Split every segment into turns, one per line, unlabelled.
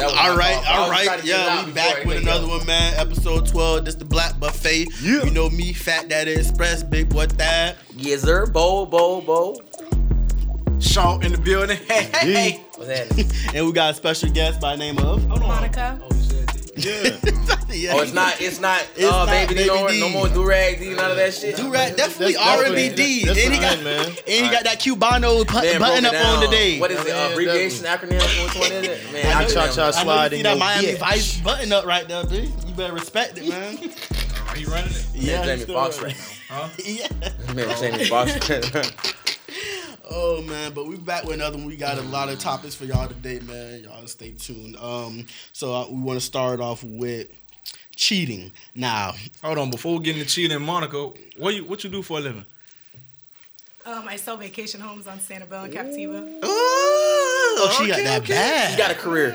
That was
All
my
right,
fault. I
all
was trying
right,
to get it out
yeah, we back with another
y'all.
one, man. Episode twelve. This the Black Buffet.
Yeah.
You know me, Fat Daddy Express, Big Boy Thad.
Yes, sir. Bowl, bowl, bowl.
Shaw in the building. Hey, hey, hey.
What's happening?
and we got a special guest by the name of.
Monica.
Yeah.
yeah.
Oh, it's not. It's not.
It's
uh,
not
baby,
Baby
D, no,
D.
no more do rag D, none of that shit.
Do rag, definitely
That's
R and B
definitely-
D.
that's
And he got,
man.
and he got that Cubano put- button up
it
on today.
What is it?
Yeah,
Uh, abbreviation, acronym? Which one is it? Man,
I know-
Cha-cha
acronym.
You
slide
see that Miami
bitch.
Vice button up right there, dude. You better respect it, man.
Are you running it?
Man, Jamie
still
Foxx
right.
right
yeah.
Man, Jamie Foxx.
Oh man, but we back with another one. We got a lot of topics for y'all today, man. Y'all stay tuned. Um, so uh, we want to start off with cheating. Now,
Hold on, before we get into cheating, Monica, what you what you do for a living?
Um, I sell vacation homes on Sanibel and Captiva.
oh, she got
okay,
that
okay.
bad.
She got a career.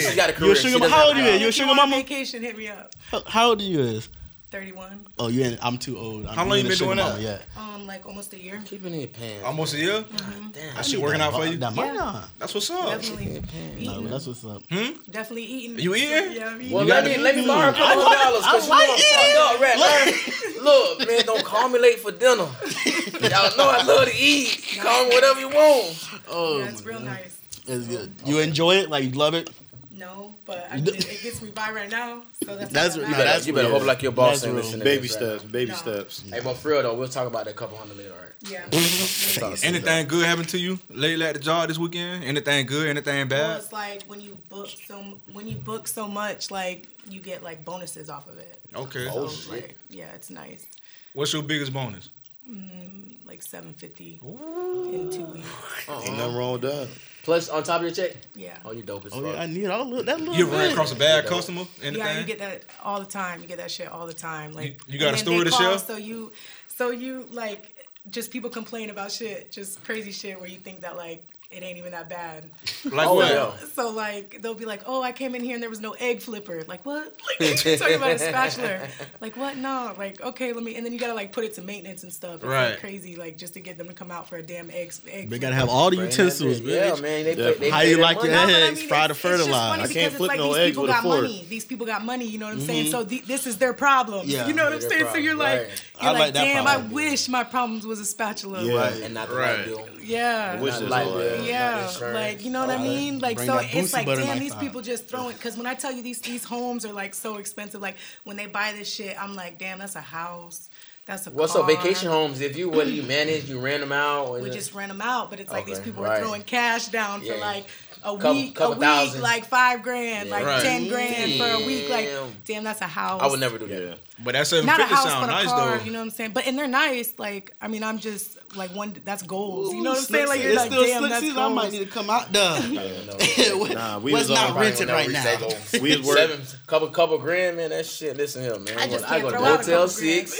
So she got a
You
career.
a
She
sugar?
doesn't
How old
have
you
a
is? You a
If
sugar
you want
mama?
vacation, hit me up.
How- How old are you? Is
31.
oh you? Ain't, I'm too old.
How long you been doing that?
Yet.
Um, like almost a year.
Keeping it in pants.
Almost a year.
Damn.
That shit working out for you.
That might
Yeah.
not.
That's what's up.
Definitely
No,
eating.
that's what's up. Hmm?
Definitely eating.
You eating?
Yeah, I'm eating.
Well,
You
let me let me borrow a couple
like,
dollars.
I
because you
like
know I'm fucked up. Look, man, don't call me late for dinner. Y'all know I love to eat. Call me whatever you want.
Oh,
yeah, it's real nice.
it's good. You enjoy it? Like you love it?
No, but I mean, it, it gets me by right now. So that's
That's
all
no,
that
that's
you better
real.
hope like your boss
That's
ain't listening. to
Baby
this right
steps, baby
No.
steps.
Hey, but for real though, we'll talk about that couple hundred later, all right?
Yeah.
Anything good happen to you lately at the job this weekend? Anything good? Anything
Well,
bad?
it's like when you book so when you book so much, like you get like bonuses off of it.
Okay.
Oh,
So, like, yeah, it's nice.
What's your biggest bonus?
Mm, like seven fifty in two weeks. Uh-huh.
Ain't nothing wrong with that.
Plus, on top of your check?
Yeah.
Oh, you dope as
Oh
fuck.
yeah, I need all look that little.
You ever ran across a bad customer? Anything?
Yeah, you get that all the time. You get that shit all the time. Like
You- you got
and
a
then
story to share?
So you, so you like just people complain about shit, just crazy shit where you think that like it ain't even that bad.
like
Oh,
what?
So like they'll be like, oh, I came in here and there was no egg flipper. Like what? Like you're talking about a spatula. Like what? No. Like okay, let me. And then you gotta like put it to maintenance and stuff. It's
Right.
like crazy, like just to get them to come out for a damn egg. egg
They
flipper.
gotta have all the
Bring that
utensils,
bitch. Yeah, man. They,
Definitely.
pay, they
How you
their
like
money.
your
No, I
eggs,
mean,
fry the
it's- it's just funny
I can't
it's
flip
like
no
these
eggs
people
with a
got
fork.
money. These people got money. You know what I'm saying? Mm-hmm. So the, this is their problem.
Yeah.
You know what I'm
Their
saying? So you're
problem,
like,
right.
You're
like
like, damn. I wish my problems was a spatula.
Yeah.
Right.
And not the
Right.
light bill.
Yeah.
I wish
Not
this
light
all
bill,
had.
not
Yeah, like you know what I mean. Like
Bring
so, it's like damn, these
out.
people just throwing. Because when I tell you these these homes are like so expensive, like when they buy this shit, I'm like, damn, that's a house, that's a
What's
car.
up, vacation homes? If you, what do you manage? You rent them out? Or is
We
it-
just rent them out, but it's like these people
right.
are throwing cash down for like a
Couple-
week,
couple
a week,
thousand.
like five grand,
Yeah.
like
Right.
ten grand for a week. Like,
Damn.
damn, that's a house.
I would never do that.
Yeah.
But that's
Not a
fifty
house,
sound
but a
nice
car.
though.
You know what I'm saying? But and they're nice. Like, I mean, I'm just like one. That's goals. You know what I'm saying? Like,
season.
you're
It's
like,
still
damn, that's
season. I might need to come out there. What-
Nah, we was
not
renting
right now?
never reach that goal.
We was work,
Seven, couple, couple grand, man. That shit. Listen here, man.
I just
I
can't
go to
throw a
Motel
couple.
Six.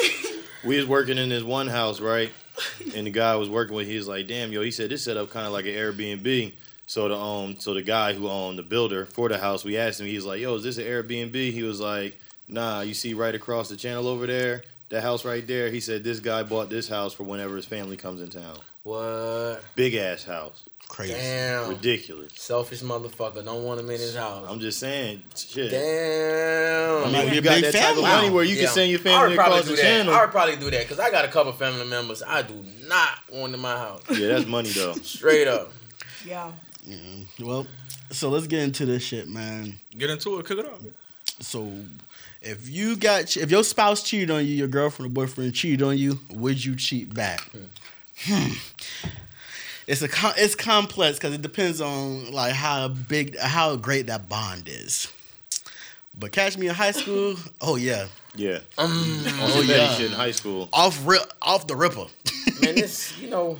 we was working in this one house, right? And the guy I was working with, he was like, "Damn, yo," he said this set up kind of like an Airbnb. So the um, so the guy who owned the builder for the house, we asked him, he was like, "Yo, is this an Airbnb?" He was like, "Nah, you see right across the channel over there, that house right there." He said this guy bought this house for whenever his family comes in town.
What?
Big ass house,
Crazy.
Damn.
ridiculous.
Selfish motherfucker. Don't want him in his house.
I'm just saying, shit.
Damn.
I mean,
Might
when you got
big
that type of
family.
money where you
Yeah.
can send your
I
family
probably
across
do
the
that.
channel.
I would probably do that because I got a couple family members I do not want in my house.
Yeah, that's money though.
Straight up.
Yeah.
Well, so let's get into this shit, man.
Get into it, cook it up.
So, if you got if your spouse cheated on you, your girlfriend or boyfriend cheated on you, would you cheat back? Hmm. It's a it's complex because it depends on like how big how great that bond is. But catch me in high school, oh yeah,
Yeah.
Um,
On some
yeah.
in high school.
off rip off the ripper.
man, this you know,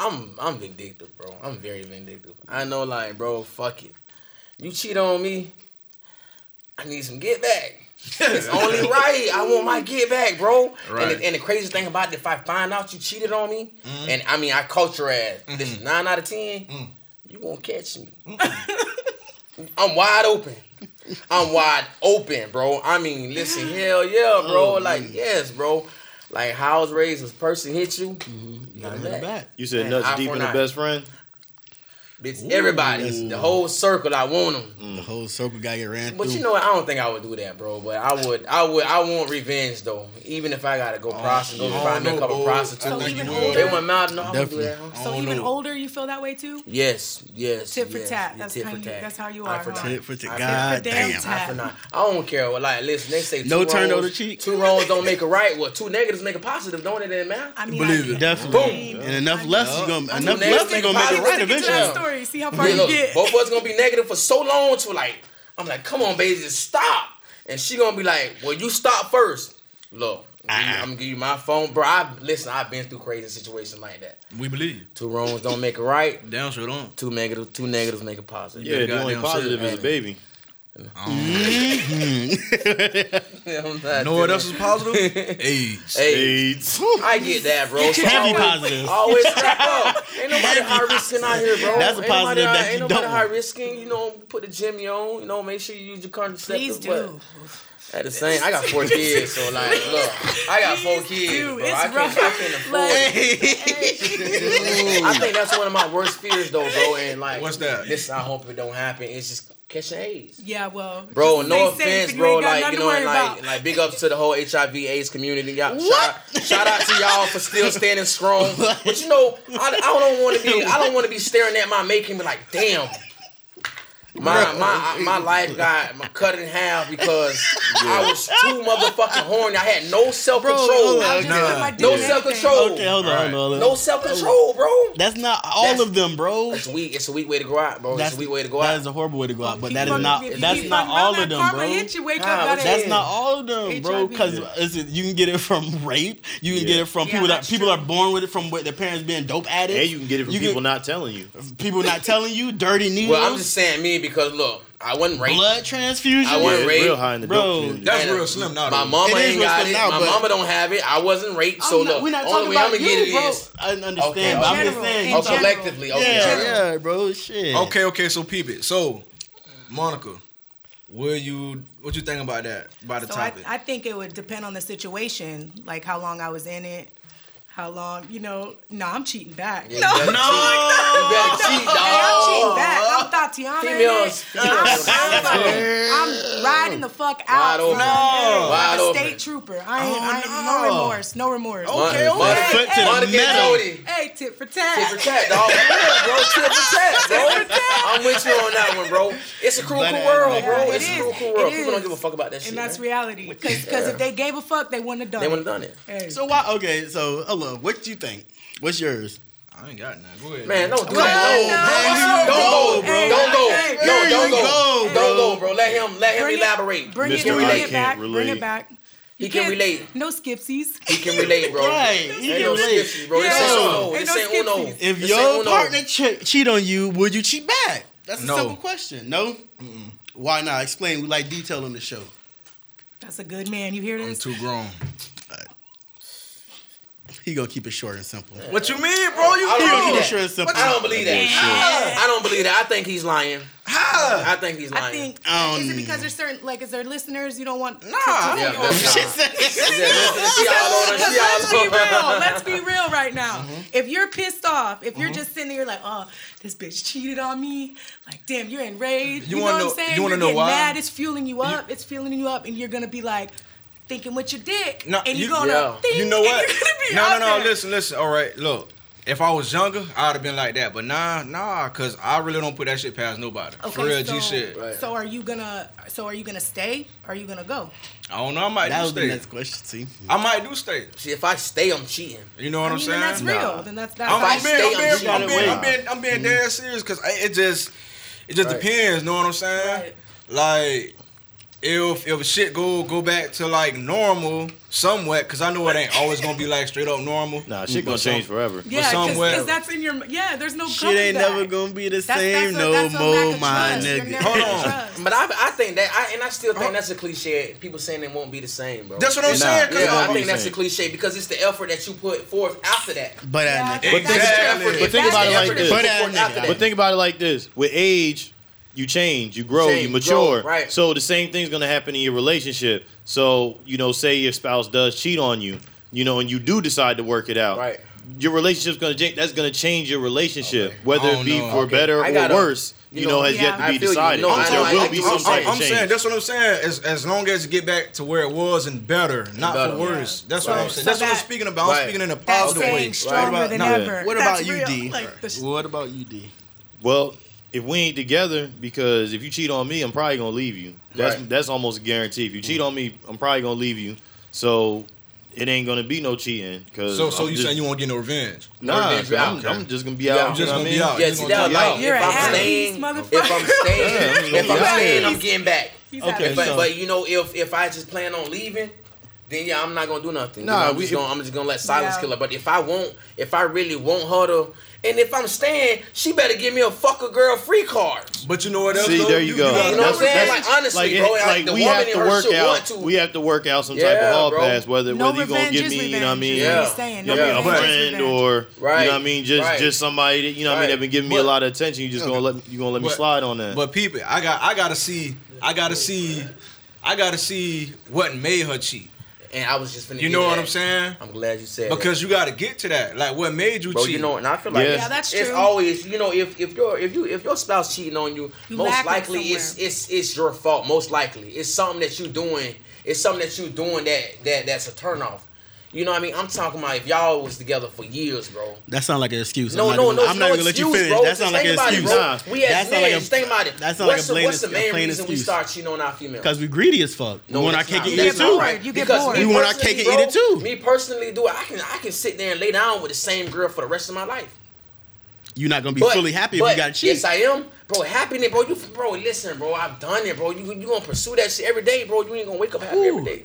I'm I'm vindictive, bro. I'm very vindictive. I know, like, bro, fuck it. You cheat on me, I need some get back. it's only right. I want my get back, bro.
Right.
And, the, and the crazy thing about it, if I find out you cheated on me, mm-hmm. and I mean I caught your ass, this is mm-hmm. nine out of ten, mm-hmm. you won't catch me. I'm wide open. I'm wide open, bro. I mean, listen, hell yeah, bro. Oh, like, yes, bro. Like, how I was raised, was person hit you, mm-hmm. you
Gotta
get
hit it
it back.
back.
You said
Man,
nuts deep in the best friend.
Bitch, everybody, the whole circle, I want them. Mm.
The whole circle got get ran
But
through.
you know what? I don't think I would do that, bro. But I would, I would, I want revenge though. Even if I gotta go oh, prostitute, go
yeah.
find me
I
a
don't
couple
know,
prostitutes.
So even older-
They want mouth. No, I wouldn't do
Definitely.
that.
So even
know.
older, you feel that way too?
Yes, yes.
Tip for
yes.
tat. That's
tit
how
for
you-
tat.
that's how you
Eye
are,
for
huh?
eye.
Tit for tat. God
damn
damn.
tat.
Eye for eye. I don't care. Well, like, listen, they say two
No turn
wrongs-
the cheek.
Two wrongs don't make a right. Well, two negatives make a positive, don't it, then, man?
I mean,
Believe it.
Definitely.
I mean,
And enough
I-
less you gonna enough
gonna
less you gonna make it right
Get to
eventually.
That story. See how far
Yeah,
you
look,
get.
both of us gonna be negative for so long to like, I'm like, come on, baby, just stop. And she gonna be like, well, you stop first. Look, I'm gonna give you uh-uh. my phone, bro. I listen. I've been through crazy situations like that.
We believe.
Two wrongs don't make a right.
Damn sure don't.
Two negative, two negatives make a positive.
Yeah, the only positive is a baby. Mm-hmm.
I'm not
Know what else is positive? AIDS.
Hey,
AIDS.
I get that, bro. So
Heavy
always,
positive.
Always strap up. Ain't nobody high risking out here, bro.
That's a
ain't
positive
Nobody,
that
ain't nobody
don't
high risking. You know, put the Jimmy on. You know, make sure you use your contraceptive.
Please
but
do.
At the same, I got four kids, so like, look, I got four kids,
do.
bro.
It's
I can't. I can't afford it. I think that's one of my worst fears, though, bro. And like,
What's that?
This, I hope it don't happen. It's just catching AIDS.
Yeah, well,
Bro, no offense, bro. Like you know, and like,
about.
like big ups to the whole HIV AIDS community. Y'all, shout, out, shout out to y'all for still standing strong. But you know, I, I don't want to be. I don't want to be staring at my making, and be like, damn. My my my life got cut in half because I was too motherfucking horny. I had no self control.
hold
I
on.
was just
Nah.
No self control.
Okay, hold on, hold on, hold on.
No self control, bro.
That's not all
That's-
of them, bro.
It's weak. It's a weak way to go out, bro.
That's
It's a weak way to go out.
is a horrible way to go out, but that is not. That's not all of them, bro.
Hit you, wake up,
That's not all of them, bro. Because you can get it from rape. You can get it from
Yeah,
people that people
true.
are born with it from their parents being dope addicts.
And you can get it from
You
people
can-
not telling you.
people not telling you dirty needles.
Well, I'm just saying me because look, I wasn't raped.
blood transfusion.
I
Yeah,
wasn't
it's
raped.
real high in the
Bro,
dope.
That's
And,
real slim now.
My mama ain't
real
got
slim
it.
now,
my mama don't have it. I wasn't raped. So
I'm not-
look,
we're not
only
talking
way I'm
about
gonna
you,
get it
bro.
is
I understand,
Okay,
but I'm just saying.
Oh, collectively. Okay,
yeah, yeah, bro. Shit.
Okay, okay, so peep it. So, Monica, will you what you think about that? About the
So I,
topic?
I think it would depend on the situation, like how long I was in it, how long, you know. No, I'm cheating back.
Yeah,
no,
you better cheat. You better cheat,
Hey, I'm cheating back. I'm Tatiana. in
Females-
it. I'm, I'm, I'm riding the fuck out.
Wide open.
son.
No.
I'm
Wide
a
open.
state trooper. I ain't,
Oh,
I ain't
no.
no remorse. No remorse.
Okay,
Mon-
okay.
Monica-
Foot to the
Monica
metal.
Jody.
Hey, tit for tat.
Tit for tat, dog. Yeah, bro. Tit for tat, bro. I'm with you on that one, bro. It's a cruel,
But,
cool world,
yeah,
bro.
it
It's a
is.
cruel, cool world. People don't give a fuck about that shit.
And that's reality. Because if they gave a fuck, they wouldn't have done it.
They
it.
wouldn't have done it.
So why? Okay, so hello. What do you think? What's yours?
I ain't got nothing. Go ahead.
Man, don't do
No.
No, don't go,
Hey,
don't go.
hey,
No, don't go.
go,
Don't
bro.
go, bro. Let him, let him
Bring it-
elaborate.
Bring it, bring it
can't
back. Bring it back.
He
You
can relate.
No skipsies.
He can relate, bro.
Right, he
Ain't no
relate.
skipsies, bro. This ain't Uno. This
no
ain't Uno.
skipsies.
If
This
your
Uno.
partner che- cheat on you, would you cheat back? That's a
No.
simple question. No. Why not? Explain. We like detail on the show.
That's a good man. You hear this?
I'm too grown.
He gonna keep it short and simple.
What you mean, bro? You
I don't
gonna keep
believe
it
that.
short and simple.
I don't believe that. I don't believe that. I think he's lying.
How?
I think he's lying.
I think
Um,
is it because there's certain like is there listeners you don't want?
Nah,
to-
I
Yeah,
don't
that's
She
not-
said-
Yeah, she all on her. She
Let's be real. Let's be real right now.
Mm-hmm.
If you're pissed off, if you're just sitting there like, oh, this bitch cheated on me, like, damn, you're enraged.
You
You, know
wanna
what
know-
I'm saying?
you wanna know why?
mad. It's fueling you up. It's fueling you up, and you're gonna be like thinking with your dick,
No,
and you're
you-
gonna
Yeah.
think,
You know
and
what?
You're gonna be
No, no,
out
no.
there.
Listen, listen. All right, look. If I was younger, I'd have been like that. But nah, nah, cause I really don't put that shit past nobody. For real,
so,
G shit.
Right.
So are you gonna? So are you gonna stay? Or are you gonna go?
I don't know. I might
That
do
was the next question. See,
I might do stay.
See, if I stay, I'm cheating.
You know what
I
I'm
mean,
saying?
then that's
Nah.
real. Then that's that's.
I'm,
If I
I'm being,
stay,
I'm
I'm
being,
cheating.
I'm being, I'm
Wait.
being, I'm being dead serious because it just, it just
Right.
depends. Know what I'm saying?
Right.
Like, if if shit go go back to like normal somewhat, because I know it ain't always gonna be like straight up normal.
Nah, shit gonna
But some-
change forever.
yeah,
somewhere-
because that's in your. Yeah, there's no.
shit ain't
back.
never gonna be the
That's-
same
that's a-
no
a lack
more,
of
my nigga.
Hold on.
But I, I think that, I, and I still think that's a cliche. People saying it won't be the same, bro.
That's what I'm
Nah,
yeah, I think that's a cliche because it's the effort that you put forth after that.
But
Yeah, I
nigga.
think
Exactly.
But think about it like this.
But
put
that
forth after
nigga-
that.
But think about it like this: with age, you change, you grow,
Change,
you mature.
grow, right.
So the same thing's gonna happen in your relationship. So you know, say your spouse does cheat on you, you know, and you do decide to work it out.
Right.
your relationship's gonna change. That's gonna change your relationship,
Okay.
whether
I
it be
know.
for
Okay.
better or
gotta-
worse.
you
You
know,
know, has
Yeah.
yet to
I
be
feel you.
decided.
No, I-
there
I-
will
I-
be
I'm
some
saying-
type
I'm
of change.
saying that's what I'm saying. As as long as you get back to where it was and better, not
Better.
for worse. That's
Yeah.
what I'm saying.
so
That's what I'm speaking about. I'm
Right.
speaking in a positive way.
saying stronger
about-
than ever.
What about you. D? What about you, D?
Well, if we ain't together, because if you cheat on me, I'm probably gonna leave you. That's
Right.
that's almost a guarantee. If you cheat mm. on me, I'm probably gonna leave you. So it ain't gonna be no cheating. Cause
So so
I'm
you
just,
saying you won't get no revenge?
Nah,
revenge,
I'm,
okay.
I'm just gonna be
Yeah.
out.
You
you
just gonna
what I
be out.
Yeah,
You
see
gonna
that
be
like
out.
You're
if I'm staying, if I'm staying,
Yeah, I'm
if I'm staying. I'm getting back.
He's
Okay.
But
so-
but you know if if I just plan on leaving, then yeah, I'm not gonna do nothing.
Nah,
Nah, I'm
we-
just gonna I'm just gonna let silence
Yeah.
kill her. But if I won't, if I really want her to, and if I'm staying, she better give me a fuck a girl free card.
But you know what else?
See,
though?
there you go.
You know what I'm saying? Like honestly,
Like,
bro,
it,
I-
like
the
we
woman
have to
her
work
should
out.
to.
We have to work out some type of hall
bro.
pass. Whether
No
whether you gonna give
is
me, you know what I mean?
is
what
Yeah. You know
No
what I mean? A
revenge is
friend
revenge.
or
Right,
you know what I mean? Just
right.
just somebody that you know what I mean
Right.
that been giving me a lot of attention. You just gonna let you gonna let me slide on that.
But people, I got I gotta see I gotta see I gotta see what made her cheat.
And I was just finna
You know what
that.
I'm saying?
I'm glad you said that.
Because you gotta get to that. Like what made you
Bro,
cheat?
you know, and I feel like
Yeah.
it's,
Yeah, that's
it's always, you know, if if your if you if your spouse cheating on you,
You
most likely it's it's it's your fault. Most likely, it's something that you doing. It's something that you doing that that that's a turnoff. You know what I mean? I'm talking about if y'all was together for years, bro.
That sound like an excuse.
No,
I'm
no,
not
no,
even, I'm
no
not even gonna let you
excuse,
finish.
bro.
That sound like an excuse.
It, bro.
Nah.
We as
That sound like
men,
a-
think about it.
that sound like a
the,
plain-
what's the main
plain
reason we start cheating on our females?
Because we greedy as fuck. we want our cake
not.
and eat
That's
it too.
right.
You get
Because
bored.
me
We want our cake and eat it too.
Me personally, do it. I can I can sit there and lay down with the same girl for the rest of my life.
You're not gonna be
But-
fully happy if you got cheat.
Yes, I am, bro. Happiness, bro. You, bro. Listen, bro. I've done it, bro. You, you gonna pursue that shit every day, bro. You ain't gonna wake up happy every day.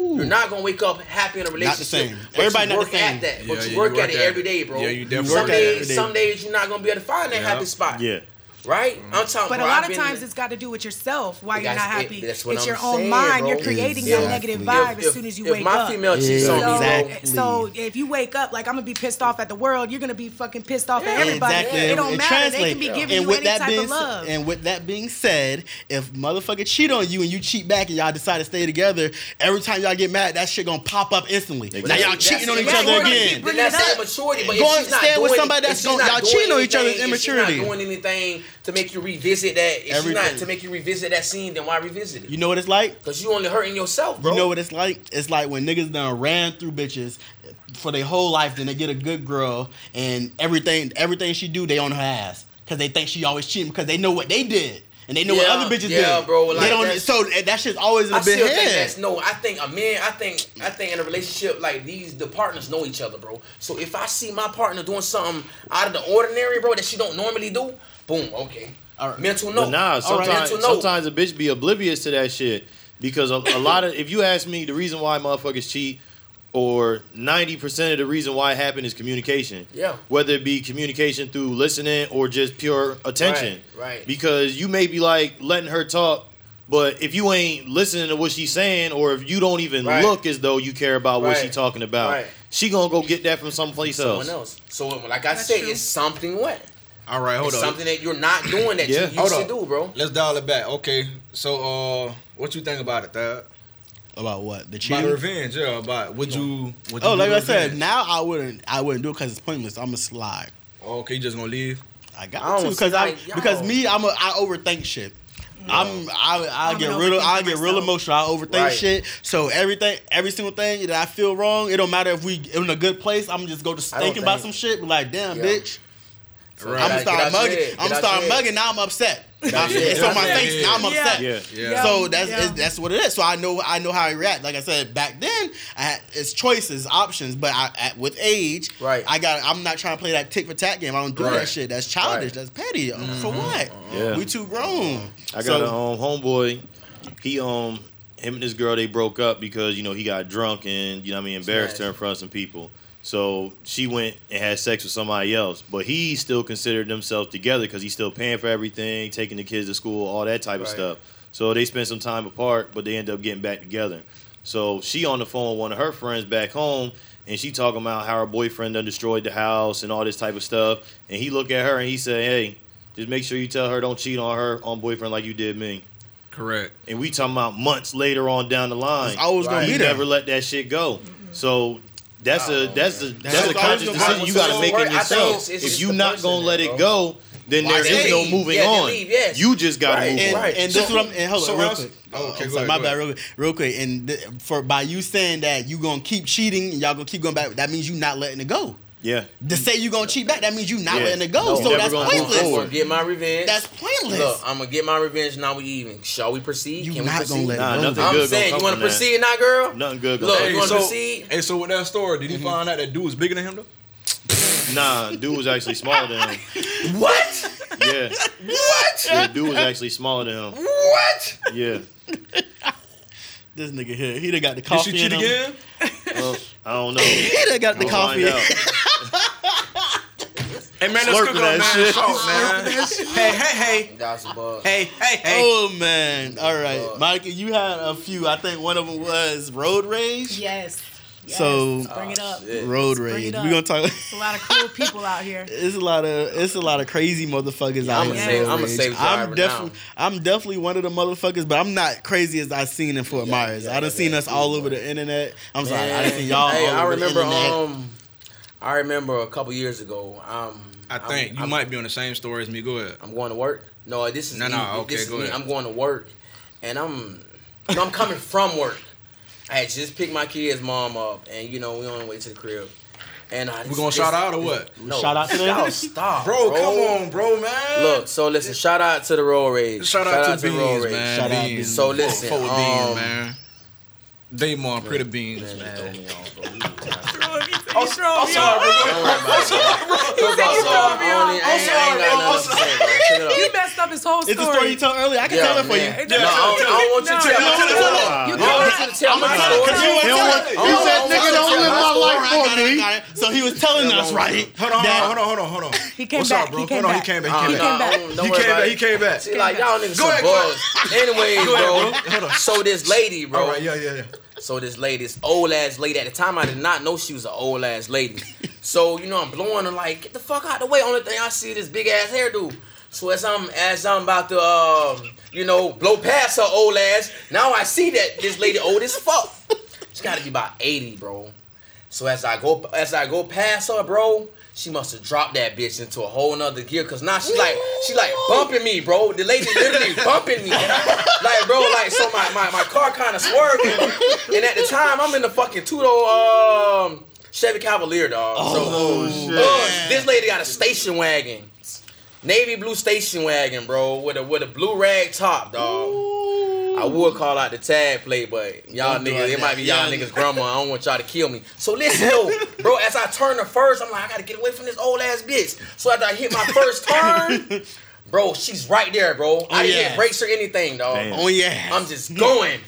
You're not gonna wake up happy in a relationship.
same.
but
Everybody
you
not
work
the same.
at that.
Yeah,
but you
yeah,
work,
you work
at it
at
every
it.
day, bro.
Yeah, you definitely
Some
at it every
days, some days you're not gonna be able to find that
Yeah.
happy spot.
yeah.
Right? I'm mm-hmm. talking.
But a lot of times
in-
it's got to do with yourself. Why
It
you're
got-
not
it-
happy?
that's what
it's
I'm
your own mind.
bro.
You're creating
Exactly.
that negative vibe
if-
as soon as you
if
wake
my
up.
female cheats
so,
on me,
Exactly.
so if you wake up like I'm gonna be pissed off at the world, you're gonna be fucking pissed off at everybody.
Exactly.
It don't
and
matter. They can be giving
and
you
with
any
that
type
being
of love.
and with that being said, if motherfucker cheat on you and you cheat back and y'all decide to stay together, every time y'all get mad, that shit gonna pop up instantly. Now y'all cheating on each other
you're gonna
again.
keep
Then
bringing
that's
it up.
immaturity. But
Go
if
and
she's not
stand with
doing-
somebody that's gonna- y'all
doing
cheating on each other's
anything- she's
immaturity.
not doing anything to make you revisit that. If she's not to make you revisit that scene, then why revisit it?
You know what it's like?
Because you only hurting yourself, bro.
You know what it's like? It's like when niggas done ran through bitches for their whole life, then they get a good girl, and everything everything she do, they on her ass because they think she always cheating because they know what they did and they know
Yeah,
what other bitches
yeah,
did.
bro, like
they don't. So that shit's always in
I
a big
still think that's no. I think a man. I think. I think in a relationship like these, the partners know each other, bro. So if I see my partner doing something out of the ordinary, bro, that she don't normally do, boom, okay.
All right.
Mental note.
But nah,
All right,
sometimes
mental note.
sometimes a bitch be oblivious to that shit because a, a lot of if you ask me the reason why motherfuckers cheat or 90% of the reason why it happened is communication.
Yeah.
Whether it be communication through listening or just pure attention.
Right, right.
Because you may be like letting her talk but if you ain't listening to what she's saying, or if you don't even
Right.
look as though you care about what
Right.
she's talking about,
Right.
she gonna go get that from someplace
Someone
else.
else. So like I
That's
said,
true.
it's something what?
All right, hold
It's
on.
something that you're not doing that
Yeah.
you used
Hold
to
up.
do, bro.
Let's dial it back. Okay, so uh, what you think about it, Thad?
About what the
About revenge, yeah. About would you? Would you
Oh, like
do
I said, now I wouldn't. I wouldn't do it because it's pointless. I'm gonna slide.
Okay, you just gonna leave?
I got
I
to because I
like, y'all-
because me I'm a I overthink shit. I'm I I
I'm
get
an
real I get real emotional. I overthink
Right.
shit. So everything every single thing that I feel wrong, it don't matter if we in a good place. I'm just go to
I don't
thinking about some shit. Be like, damn,
Yeah.
bitch.
So
Right.
I'm gonna start
get
mugging.
head.
I'm gonna start mugging. Now I'm upset.
out
it's on my
Yeah.
face. Now I'm upset.
Yeah.
Yeah.
So that's
Yeah.
that's what it is. So I know I know how I react. Like I said back then, I had, it's choices, options. But I, at, with age,
Right.
I got. I'm not trying to play that tick for tat game. I don't do
Right.
that shit. That's childish.
Right.
That's petty. Um, For what?
Yeah.
We too grown.
I
So-
got a um, homeboy. He um him and this girl they broke up because you know he got drunk and you know what I mean embarrassed her in front of some people. So she went and had sex with somebody else, but he still considered themselves together because he's still paying for everything, taking the kids to school, all that type of stuff. So they spent some time apart, but they end up getting back together. So she on the phone with one of her friends back home, and she talking about how her boyfriend done destroyed the house and all this type of stuff. And he look at her and he said, "Hey, just make sure you tell her don't cheat on her on boyfriend like you did me."
Correct.
And we talking about months later on down the line.
It's always gonna
Right.
be
he
there.
never let that shit go. So That's a that's a that's a conscious decision you got to make
work-
in yourself.
it's- it's
If you
the
not gonna let it
bro.
go, then
Why
there
they
is no moving
Yeah,
on.
leave, yes.
You just got to
Right,
move
and,
on.
right.
and
So-
this is what I'm. And hold
so
on, real quick.
oh, okay,
sorry, my bad, real quick, real quick. And th- for by you saying that you gonna keep cheating and y'all gonna keep going back, that means you not letting it go.
Yeah.
To say you're gonna cheat back, that means you're not
Yeah.
letting it go.
No,
so that's
gonna
I'm
pointless.
forward.
gonna get my revenge.
That's pointless.
Look, I'm gonna get my revenge. Now we even. Shall we proceed?
You
Can
not
we
gonna
proceed?
let it
Nah,
go.
nothing
I'm
good
saying,
gonna
you wanna
from that.
proceed now, girl?
Nothing good
Look,
gonna
you want to
so,
proceed?
hey, so with that story, did he mm-hmm. find out that dude was bigger than him though?
Nah, dude was actually smaller than him.
What?
Yeah.
What?
Yeah, dude was actually smaller than him.
What?
Yeah.
This nigga here, he done got the
Did
coffee
she cheat
in him.
again?
Well, I don't know.
He done got the
We'll
coffee.
Find
in-
out.
Hey man, let's
Slurping
on
that
up man.
shit.
Salt, man. hey, hey, hey,
That's a bug.
hey, hey, hey.
Oh man! All right,
Fuck.
Micah, you had a few. I think one of them was road rage.
Yes. yes.
So-
bring it up.
shit.
Road
Bring
rage.
it
We're
up.
gonna talk.
It's a lot of cool people out here.
It's a lot of it's a lot of crazy motherfuckers out
I'ma
here.
say-
I'ma
rage.
say
I'm
driver
definitely I'm definitely one of the motherfuckers, but I'm not crazy as I seen in Fort
Yeah,
Myers.
yeah,
I done
yeah,
seen
yeah,
us all over
bro.
the internet. I'm sorry, I done seen y'all
Hey,
all
I
over
remember.
the internet.
Um, I remember a couple years ago. Um,
I think
I'm,
you
I'm,
might be on the same story as me. Go ahead.
I'm going to work. No, this is
No,
me.
no, okay,
this is
go
me.
ahead.
I'm going to work, and I'm, you know, I'm coming from work. I had just picked my kid's mom up, and you know we on the way to the crib. And I,
We gonna shout out or what?
No,
Shout out to them?
y'all Stop,
Bro, come on, bro, man.
Look, so listen. Shout out to the road rage.
Shout out to
the road
Beans,
rage.
man.
Shout out
Beans.
Beans.
So listen,
fuck with
um,
Beans, man. Damon, pretty beans,
Man,
man.
Throw me off, bro. You-
You throw me off.
Don't worry about it.
You said you throw me off.
I ain't- I ain't got nothing else to say, bro. Check it out.
You messed up his whole story.
It's the story you told earlier. I can
Yeah,
tell it for
man.
you.
It
No, I
doesn't-
don't, I want you to tell
no,
my
no, no,
story.
no.
I
You
don't want to tell my story.
Cause you
I
was
don't
telling-
want- I
you
don't
said, "Nigga, don't live
my
my life for me." So he was telling us,
well,
right?
Hold on, hold on, hold on, hold on.
He came
What's
back,
up, bro?
he came
hold on,
back.
he came back. He
He
came
came
back.
back.
don't- don't
He came back. He came back.
Like y'all niggas
Go
some
ahead, go
bugs. Anyways,
Go ahead,
bro.
bro. Hold on.
So this lady, bro.
All right, yeah, yeah, yeah.
So this lady, this old ass lady. At the time, I did not know she was an old ass lady. So you know, I'm blowing her like, get the fuck out the way. Only thing I see this big ass hairdo. So as I'm as I'm about to, um, you know, blow past her old ass, now I see that this lady old as fuck. She got to be about 80, bro. So as I go as I go past her, bro, she must have dropped that bitch into a whole nother gear. Cause now she like she like bumping me, bro. The lady literally bumping me. And I- like, bro, like so my, my, my car kind of swerved. And at the time I'm in the fucking two door um Chevy Cavalier, dog.
Oh,
so
shit.
uh, this lady got a station wagon. Navy blue station wagon, bro, with a with a blue rag top, dog. I would call out the tag play, but y'all
Don't
niggas,
it
it might be y'all niggas grandma. I don't want y'all to kill me. So listen, though, bro, as I turn the first, I'm like, I gotta get away from this old ass bitch. So after I hit my first turn, bro, she's right there, bro. Oh, I didn't
yeah.
hit brakes or anything, dog.
Damn.
Oh yeah.
I'm just going.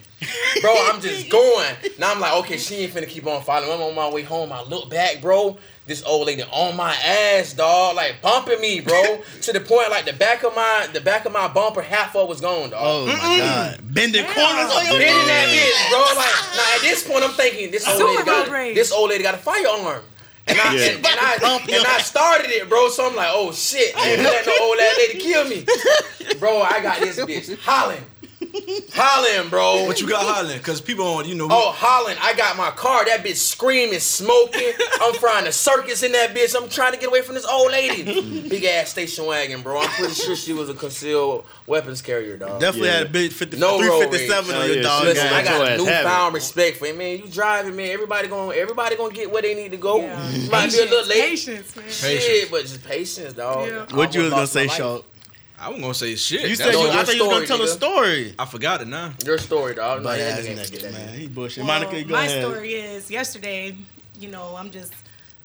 Bro, I'm just going. Now I'm like, okay, she ain't finna keep on following. I'm on my way home. I look back, bro. This old lady on my ass, dog, like bumping me, bro. to the point like the back of my the back of my bumper, half of it was gone, dog.
Oh my god. Bending
Damn.
corners on oh, your
Bending that bitch, bro. Like now at this point, I'm thinking this old lady got
road
this old lady got a firearm. And I,
Yeah.
and, and I and I started it, bro. So I'm like, oh shit, I ain't gonna let no old ass lady kill me, bro. I got this bitch hollering, hollering, bro.
What you got hollering? Cause people on, you know.
Oh, hollering! I got my car. That bitch screaming, smoking. I'm frying a circus in that bitch. I'm trying to get away from this old lady. Big ass station wagon, bro. I'm pretty sure she was a concealed weapons carrier, dog.
Definitely
Yeah.
had a big 50,
No road
357 on your
Hell
dog.
Listen,
Yeah,
I got
ass have it.
newfound respect for it, man. You driving, man. Everybody gonna everybody gonna get where they need to go.
Yeah.
You might be a little late.
Patience, man.
Shit, but just patience, dog.
Yeah.
What you was gonna say,
my.
Shaw?
I wasn't gonna say shit.
You said you, I thought you was gonna
story,
tell a story.
I forgot it now.
Your story, dog. No,
Butt
that
ass
nigga ain't
nigga,
get that.
man. He bullshit.
Well,
Monica, go
my
ahead.
story is yesterday, you know, I'm just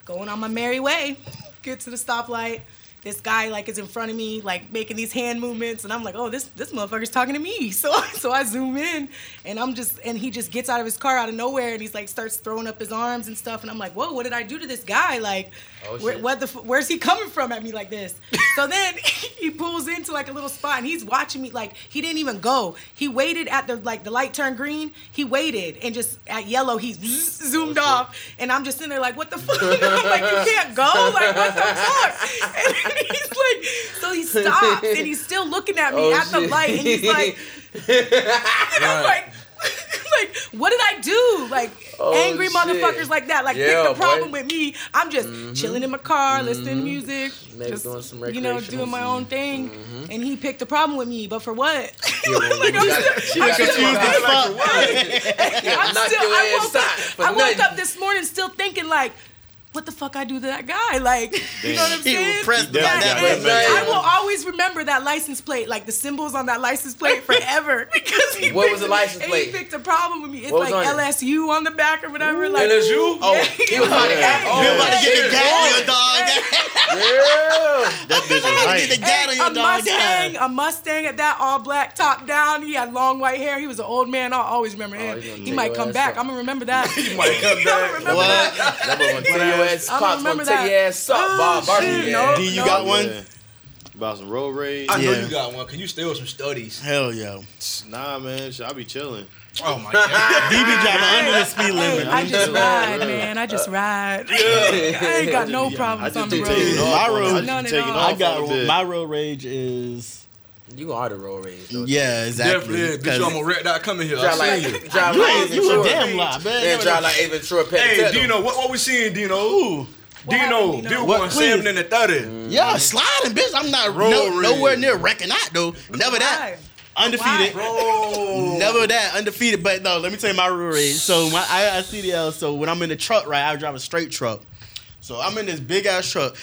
going on my merry way. Get to the stoplight. This guy like is in front of me, like making these hand movements, and I'm like, oh, this this motherfucker's talking to me. So so I zoom in, and I'm just and he just gets out of his car out of nowhere, and he's like starts throwing up his arms and stuff, and I'm like, whoa, what did I do to this guy? Like,
Oh,
where, what the f- where's he coming from at me like this? so then he pulls into like a little spot, and he's watching me like he didn't even go. He waited at the like the light turned green. He waited and just at yellow he zoomed oh, off, and I'm just sitting there like, what the fuck? I'm like, you can't go. Like what the fuck? And he's like, so he stops and he's still looking at me
Oh,
at the light, and he's like, and I'm like, like, what did I do? Like,
Oh,
angry
shit.
motherfuckers like that. Like
Yeah,
pick the
boy. Mm-hmm.
problem with me. I'm just chilling in my car, listening to music,
Maybe
just
doing some
you know doing my own thing.
Mm-hmm.
And he picked the problem with me, but for what?
Yeah, well,
Like, I'm
got-
still-
you got-
confused
you got-
as fuck.
I'm still. I woke up. I woke up this morning still thinking like. What the fuck I do to that guy? Like, you know what I'm saying?
pressed
Yeah,
that
and
man.
I will always remember that license plate, like the symbols on that license plate forever. Because he
What was
picked-
the license
and
plate?
He picked a problem with me. It's
What
like
on it?
LSU on the back or whatever. Like
LSU?
Oh, he was about to
Yeah.
oh,
You about to get the
shit.
gat on your dog.
Yeah.
That bitch was
Get
hype.
the gat on
a
your dog.
Mustang, a Mustang at that, all black, top down. He had long white hair. He was an old man. I'll always remember oh, him.
Oh, he gonna
he
take
might
your
come
ass
back.
up.
I'm gonna remember that.
He might come
I'm
back.
remember
What?
that.
That boy gonna tear your ass.
I'ma
Pops gonna
remember that.
your ass up, oh, Bob
Oh,
Barkley.
shit, no.
D, you got one?
Yeah. About some road rage.
I know
Yeah.
you got one. Can you steal some studies?
Hell yeah.
Nah, man. Shit, I be chilling.
Oh my god.
D be driving under the speed limit.
I just
Yeah.
ride, man. I just ride. I ain't got no problems on the road.
My road-
I just
None
be
at
taking
all.
off
I got
on a bit.
my road rage is
You are the road rage. though.
yeah exactly.
Definitely. is. Bitch,
'Cause
you almost wrecked out coming here.
Drive
I
like,
see you.
drive
you
like
ain't-
Ace
you a damn lie, man.
Then drive like Ace Ventura. Pet
Hey,
Tether.
Dino, what what we seeing, Dino?
Ooh.
Dino,
happened, Dino?
Dino
What,
going
please?
seven in the thirty.
Mm.
Yeah, sliding, bitch. I'm not
Road
no, nowhere near wrecking out though. Never that. Undefeated. Never that undefeated, but no. Let me tell you my road rage. So my I, I CDL. So when I'm in the truck, right, I drive a straight truck. So I'm in this big ass truck.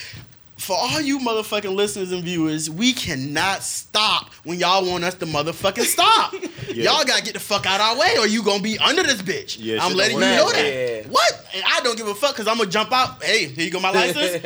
For all you motherfucking listeners and viewers, we cannot stop when y'all want us to motherfucking stop. Y'all gotta get the fuck out our way, or you gonna be under this bitch.
Yeah,
I'm letting you know that.
Yeah.
What? And I don't give a fuck because I'm gonna jump out. Hey, here you go, my license.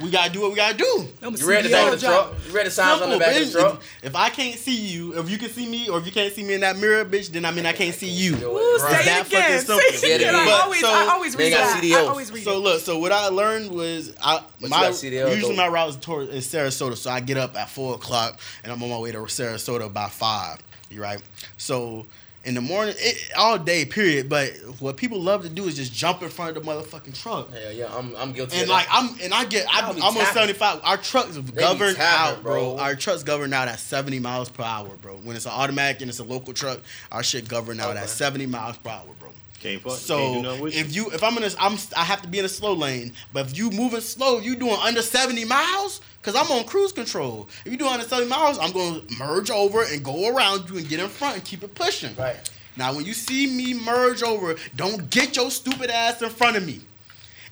we gotta do what we gotta do.
You read the
CDL
back of the
driver.
truck? You read the signs on the
Simple,
back of the truck?
If, if I can't see you, if you can see me, or if you can't see me in that mirror, bitch, then I mean I can't see you.
Ooh,
Right.
say
That
it again.
fucking simple.
Say it
Yeah,
again. I always,
so-
I always
They
read
got
that. I always read
So
it.
look, so what I learned was I
you
my
got CDL
usually my route is toward is Sarasota, so I get up at four o'clock and I'm on my way to Sarasota by five. You right? So in the morning, it, all day, period. But what people love to do is just jump in front of the motherfucking truck.
Hell yeah, I'm, I'm guilty.
And
of
like
that.
I'm and I get I'm, I'm on 75. Our trucks governed
tapping,
out, bro.
bro.
Our trucks governed out at 70 miles per hour, bro. When it's an automatic and it's a local truck, our shit governed out
Okay.
at 70 miles per hour, bro.
Can't fuck. can't do
So
with
if you if I'm in a I'm I have to be in a slow lane. But if you moving slow, you doing under 70 miles, cause I'm on cruise control. If you doing under 70 miles, I'm gonna merge over and go around you and get in front and keep it pushing.
right.
Now when you see me merge over, don't get your stupid ass in front of me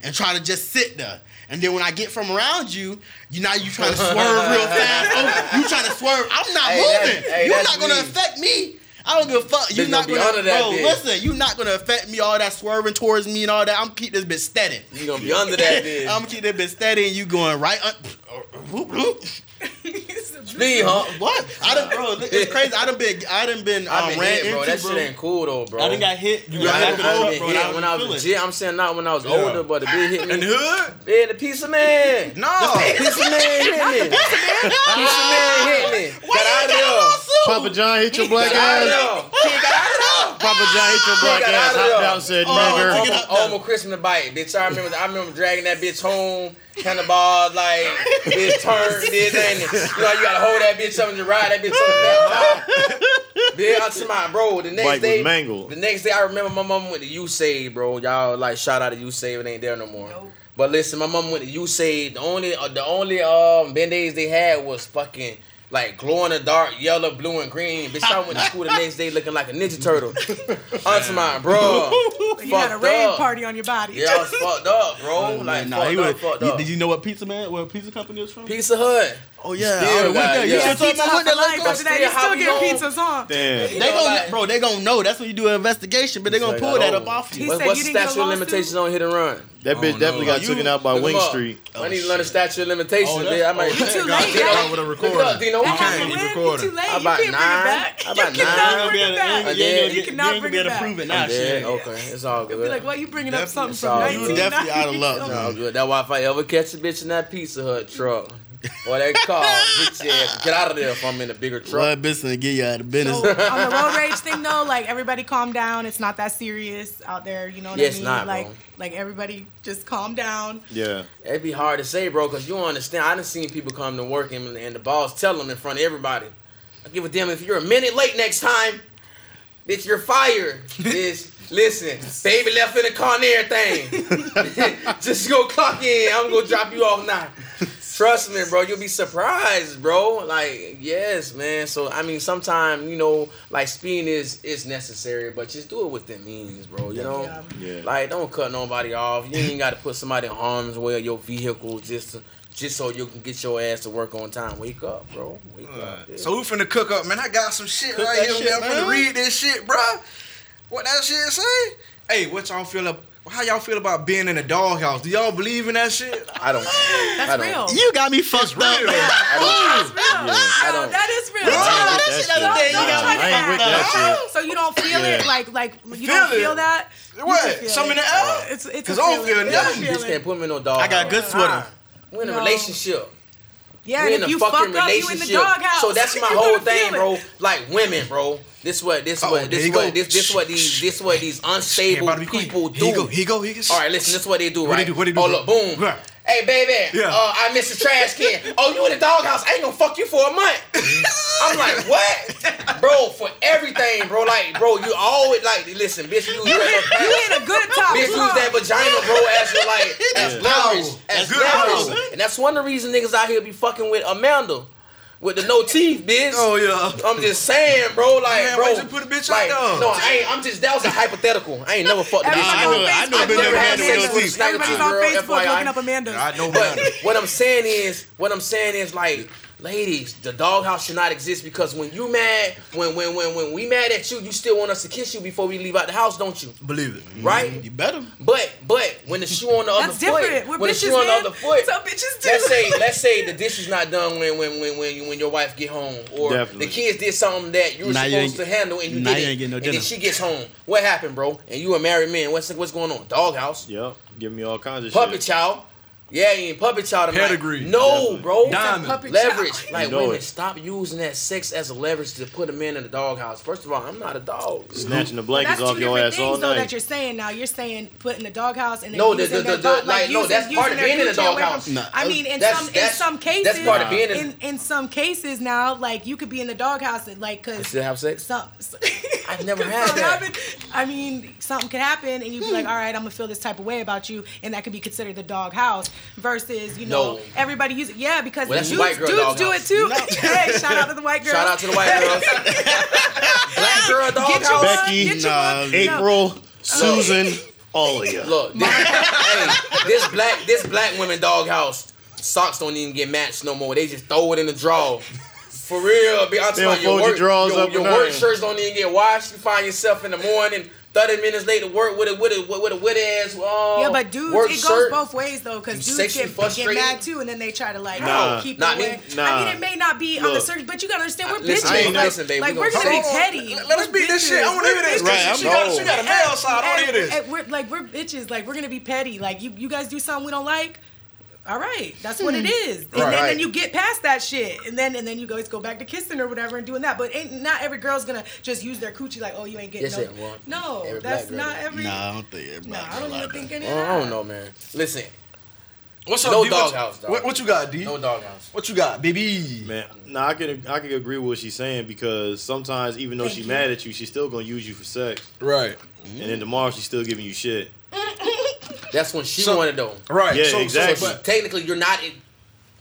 and try to just sit there. And then when I get from around you, you now you trying to swerve real fast. Oh, you trying to swerve. I'm not
Hey,
moving.
hey,
you're not gonna
me.
affect me. I don't give a fuck. You're not
gonna
gonna,
under that
bro.
bitch.
Listen, you're not gonna affect me. All that swerving towards me and all that. I'm gonna keep this bitch steady.
You gonna be under that bitch.
I'm gonna keep this bitch steady, and you going right. Un- oh, oh, whoop, whoop.
Speed, huh?
What? I done, bro. It's crazy. I done been. I done been. Um,
I've been
ran
hit, bro.
into,
That
bro.
shit ain't cool though, bro.
I done got hit. You got
done-
hit,
I
bro.
been
bro,
hit
I
when I was
feel it.
legit. I'm saying not when I was
Yeah.
older, but the bitch hit me.
In the hood?
Yeah, the pizza man.
No.
Pizza man hit me. Pizza man hit me.
Why
Got out of
got
there.
Papa John hit your black
Got out of
ass.
there. He got out of there.
Papa John hit your black ass.
out of
Hopped
there.
out and said,
Oh,
nigger.
take it
Almost,
out there.
almost Christmas bite, bitch. I remember, I remember dragging that bitch home, handlebars like bitch turned, did anything. You know, you gotta hold that bitch up and just ride that bitch up and down. Bitch, I to my bro. The next
Bike was
day,
mangled.
the next day, I remember my mom went to USAID, bro. Y'all like shout out to USAID, it ain't there no more.
Nope.
But listen, my mom went to USAID. The only, uh, the only um band-aids they had was fucking. Like glow in the dark, yellow, blue, and green. Bitch, I went to school the next day looking like a Ninja Turtle. Onto my bro.
You had a
fucked
raid
up.
party on your body.
Yeah, I was fucked up, bro. Oh, like
Nah,
fucked
he
up,
was-
fucked up.
Did you know what pizza man, what pizza company was from?
Pizza Hut.
Oh yeah,
Still
I went
got-
there. You
yeah.
should talk about
Hut
what
for
that
life.
look
After that, you still
we
get pizzas, huh?
Damn.
They
You
gonna,
like-
bro. They gonna know. That's when you do an investigation, but they gonna
It's
pull that
oh.
up off you.
What, what's
you
the statute of limitations on hit and run?
That bitch
Oh,
definitely
no.
got
You-
taken out by Wing
up.
Street.
I need to learn the oh, statute of limitations.
Oh.
I might.
You too late,
hit
man.
out with a
Look
recorder.
up, Dino.
That
can't
happened
be
when? Too late.
How
You
about
can't bring it
nine?
back.
How
You cannot bring it back.
ain't gonna
I
be able
did.
to
You cannot
ain't gonna
bring
be
it
able to
back.
prove it
I'm
now. Shit.
Okay, it's all good.
Be like, why you bringing up something from
all
1990?
You definitely out of luck,
It's
John.
all good. That's why if I ever catch a bitch in that Pizza Hut truck, or that car, bitch, yeah, get out of there if I'm in a bigger truck.
Blood business to get you out of business.
So, on the road rage thing though, like everybody calm down. It's not that serious out there. You know what
Yeah,
I
it's
mean?
not,
like,
bro.
like everybody just calm down.
Yeah.
It'd be hard to say, bro, because you don't understand. I done seen people come to work and, and the boss tell them in front of everybody. I give a damn if you're a minute late next time, bitch, you're fired. Bitch, Listen, baby left in the car and everything. Just go clock in. I'm gonna drop you off now. Trust me, bro. You'll be surprised, bro. Like, yes, man. So I mean, sometimes you know, like speeding is is necessary, but just do it within means, bro. You know,
Yeah.
Yeah.
like don't cut nobody off. You ain't got to put somebody in harm's way of your vehicle just to, just so you can get your ass to work on time. Wake up, bro. Wake up. yeah.
So we finna cook up, man. I got some shit
Cook
right here.
shit,
man. I'm finna
man.
read this shit, bro. What that shit say? Hey, what y'all feel up? How y'all feel about being in a doghouse? Do y'all believe in that shit?
I don't.
That's
I don't.
real.
You got me fucked
real.
up.
I
That's real.
I don't-
That is real.
talked about
that
that shit
shit.
the other day. You got
try
me
to
I ain't with
act.
that shit.
So you don't feel it like like you
Feel
don't
it.
feel that. You
What?
can feel
Something in
it.
the air?
It's it's
'Cause
a
I don't
feeling.
feel
It's a
nothing.
You just can't put me in no dog.
I got a good sweater.
We're in a relationship.
Yeah,
we
and
in
if
a
you fuck
fucking
up, you in the
relationship.
doghouse.
So that's my whole thing, bro.
it.
Like women, bro. This what this
Oh,
what this
you
what
go.
this this what these this what these unstable
Everybody be quiet.
people
Here you
do.
go. Here you go. Here you go.
All right, listen. This is what they do, right?
What they do? What they do,
Oh look, boom.
Right.
Hey, baby.
Yeah.
Uh, I missed the trash can. oh, you in the doghouse? I ain't gonna fuck you for a month. I'm like, what, bro? For everything, bro. Like, bro, you always like, listen, bitch. You,
You hit, you hit a good top.
Bitch use that vagina, bro, as your like as leverage, as
Good
leverage, and that's one of the reasons niggas out here be fucking with Amanda, with the no teeth, bitch.
Oh yeah.
I'm just saying, bro. Like,
Man,
bro,
why'd you put a bitch
like,
out?
No, I ain't. I'm just that was a hypothetical. I ain't never fucked a bitch.
I know- I know, I've been never
up
had
Amanda's.
no teeth.
Everybody's on Facebook
FYI.
looking up Amanda's.
I know,
But what I'm saying is, what I'm saying is like, ladies, the doghouse should not exist because when you mad, when when when when we mad at you, you still want us to kiss you before we leave out the house, don't you?
Believe it. Mm-hmm.
Right?
You better.
But but when the shoe on the other
That's
foot,
different. We're
when the
bitches,
shoe on the other foot,
Some bitches do.
let's say let's say the dish is not done when when when when, when your wife get home, or
Definitely.
the kids did something that you were
Now
supposed
ain't-
to handle and you
now
did
you ain't getting no
and then she gets home. What happened, bro? And you a married man. What's what's going on? Doghouse,
Yep. Give me all kinds of shit.
puppet
shit.
child. Yeah, you ain't puppet child tonight.
Pedigree.
No, bro.
Diamond.
Puppet
Leverage.
child.
Like
You know
women,
it.
stop using that sex as a leverage to put a man in the doghouse. First of all, I'm not a dog.
Snatching the blankets
two
off your ass
things
all
though that
night.
you're saying now. You're saying put in the doghouse and then
No, the-
using
the-
their
the-
dog-
like, no,
using-
that's part of being in the doghouse.
from-
Nah,
I mean, in
that's-
some in some cases,
that's part of being in-
in in some cases now, like you could be in the doghouse and like cause
still have sex.
some.
I've never
'cause
had that.
I mean, something could happen, and you'd be like, hmm. "All right, I'm gonna feel this type of way about you," and that could be considered the doghouse. Versus, you know,
No.
everybody use it, yeah, because
Well, the
dudes,
white girl
dudes do
doghouse.
it too. hey, shout out to the white girls.
Shout out to the white girls. Black girl
Get your
doghouse.
Becky,
get
nah,
one. No.
April, Susan, all of you.
Look, this, hey, this black this black women doghouse socks don't even get matched no more. They just throw it in the drawer. For real, be honest
They
about your work,
drawers
your,
up or
your work shirts don't even get washed. You find yourself in the morning, thirty minutes later, work with a with a with a wet ass. Uh,
Yeah, but dudes,
work
it goes
shirt.
both ways though, because dudes get, get
frustrated?
mad too, and then they try to like
Nah,
keep
not
it
me.
away. I mean, it may not be on the surface, but you gotta understand we're
listen,
bitches.
I ain't
like,
listen, baby,
like
we
we're
gonna
gonna be petty.
Let us beat this shit. I want to hear this.
We're
Right, I'm
she, got,
bold.
she got a male side. I want to hear this.
we're like we're bitches. Like we're gonna be petty. Like you, you guys do something we don't like. All right, that's what it hmm. is. And
Right.
then, then you get past that shit, and then and then you guys go back to kissing or whatever and doing that. But ain't not every girl's gonna just use their coochie like, oh, you ain't getting
Yes,
no.
it
no, that's
black girl
not
does.
every.
Nah, I don't think everybody.
Nah, I don't even think any
I
of
don't,
that.
I don't know, man. Listen,
What's up,
No
D? What-
doghouse, dog.
What, what you got, D?
no doghouse.
What you got, baby?
Man, nah, I can I can agree with what she's saying because sometimes even though
Thank
she's
you.
mad at you, she's still gonna use you for sex,
Right.
and then tomorrow she's still giving you shit.
That's when she
So-
wanted though.
Right.
Yeah,
so,
exactly.
So,
But
but,
technically, you're not. In,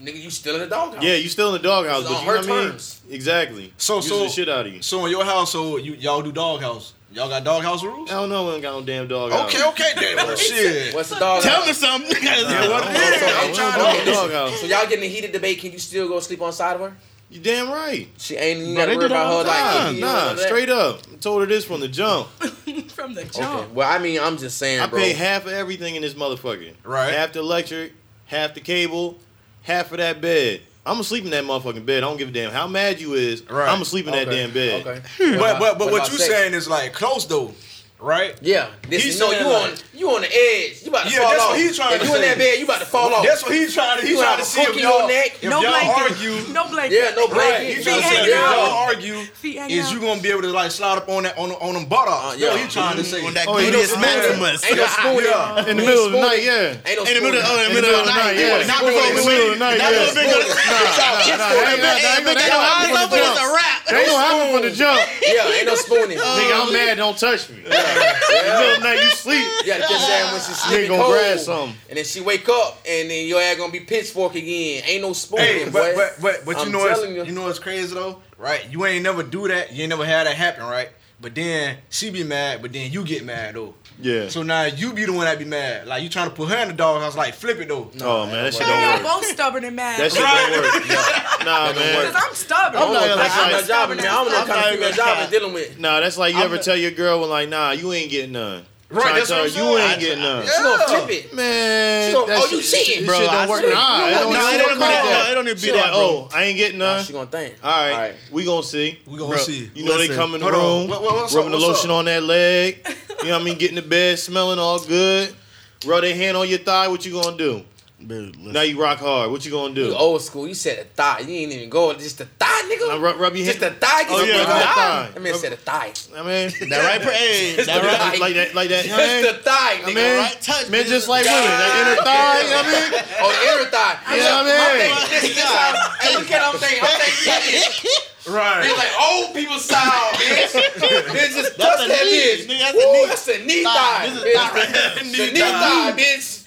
nigga, you still in the doghouse.
Yeah, you still in the doghouse,
It's
but
on
you know
her
what I mean?
terms.
Exactly.
So-
Using
so-
the shit out of you.
so in your household, you y'all do doghouse. Y'all got doghouse rules?
I don't know. We ain't got no damn doghouse.
Okay, okay, then. Well, shit.
What's the doghouse?
Tell me something.
Yeah, what it
So,
is?
so,
I'm trying to
doghouse.
So y'all getting a heated debate? Can you still go sleep on side of her?
You damn right.
She ain't even
Bro, they
worry about her
all
like
Nah, nah, straight up. I told her this from the jump.
From the
Okay.
jump.
Well, I mean, I'm just saying,
I
bro.
pay half of everything in this motherfucker.
Right.
Half the electric, half the cable, half of that bed. I'm gonna sleep in that motherfucking bed. I don't give a damn how mad you is.
Right.
I'm gonna sleep in that damn bed.
Okay.
But but but what,
about
you
sex?
saying is like close though, right?
Yeah. This
He's
is no, you
like-
on you on the edge. You about to
Yeah,
fall
that's
off.
what he's trying
if
to
you in that bed, you about to fall off.
That's what he's trying to. He's
You
trying to see if y'all
neck.
if
no
y'all
blanket.
argue.
No blanket.
yeah, no
Right,
blanket.
he's trying to
know
say if y'all argue, is you gonna be able to like slide up on that on on them buttocks?
Uh,
Uh, yeah,
yeah.
he trying to say.
On that
Oh, you
gluteus
know-
maximus.
Ain't no spooning.
Yeah.
In the middle of the night, yeah.
Ain't no
In the middle,
spooning.
oh, in the middle of the night,
yeah.
Not
In
before
the
we
middle of
leave.
the night,
Not
yeah.
before we go.
Nah, nah, nah, ain't got- ain't got-
Hey,
ain't
I
gonna
know
happen
it's
from the
a
jump.
wrap.
That ain't gonna happen from the jump.
Yeah, ain't no spooning.
Nigga, I'm mad. Don't touch me.
Yeah,
Middle night, you sleep.
You gotta catch that when she's
Nigga
sleeping
gonna
cold.
grab something.
And then she wake up, and then your ass gonna be pitchfork again. Ain't no spoon,
Hey,
boy.
but but but but you
I'm
know what's
telling
you.
you.
know what's crazy though, right? You ain't never do that. You ain't never had that happen, right? But then she be mad, but then you get mad though.
Yeah.
So now you be the one that be mad. Like you trying to put her in the doghouse, like flip it though.
oh man, that shit don't work.
both stubborn and mad.
That shit don't work. Nah, man.
Because I'm stubborn.
I'm not gonna
That's
lie.
not job, man. I don't know what
I'm
kind of
not
female
even
job I'm dealing with.
Nah, that's like you
I'm
ever
a-
tell your girl, well, like, nah, you ain't getting none.
Right,
Trying to
that's what I'm saying.
you
saying.
ain't getting none.
Yeah.
She gonna flip it.
Man,
She gonna- oh, you
shit-
cheating,
This
bro.
shit
I
don't work.
swear.
Nah, it don't,
No,
it
it
don't
don't
be like
be
that.
that. It don't even be that,
like, oh, I ain't getting
Nah,
none.
she gonna think.
All right,
All right.
we gonna see.
We gonna
Bro,
see.
You know they come in the room,
What- what- what's up?
rubbing the lotion on that leg. You know what I mean? Getting the bed, smelling all good. Rub their hand on your thigh. What you gonna do?
Dude.
Now you rock hard. What you gonna
You
do?
old school. You said a thigh. You ain't even go just a thigh, nigga.
Now rub, rub your
just a
hand.
thigh.
Oh,
Just
yeah,
a
rub
thigh.
that thigh.
That man said a thigh.
I mean,
that right? per- Hey,
Just
that
the
right.
thigh.
like that, like that. You know what I
Just
mean?
the thigh,
I
nigga.
mean,
right touch,
men just like women. That inner thigh. You know what I mean?
Oh, the inner thigh.
You know what I
I'm
mean?
thinking this, this hey, look at I'm thinking, I'm thinking,
Right.
it's like old people style, bitch. Bitch, just touch
a
that bitch.
nigga, that's a
Woo,
knee.
that's a knee
Thigh.
thigh.
This is
bitch.
thigh.
The
Knee
knee
thigh.
thigh, bitch.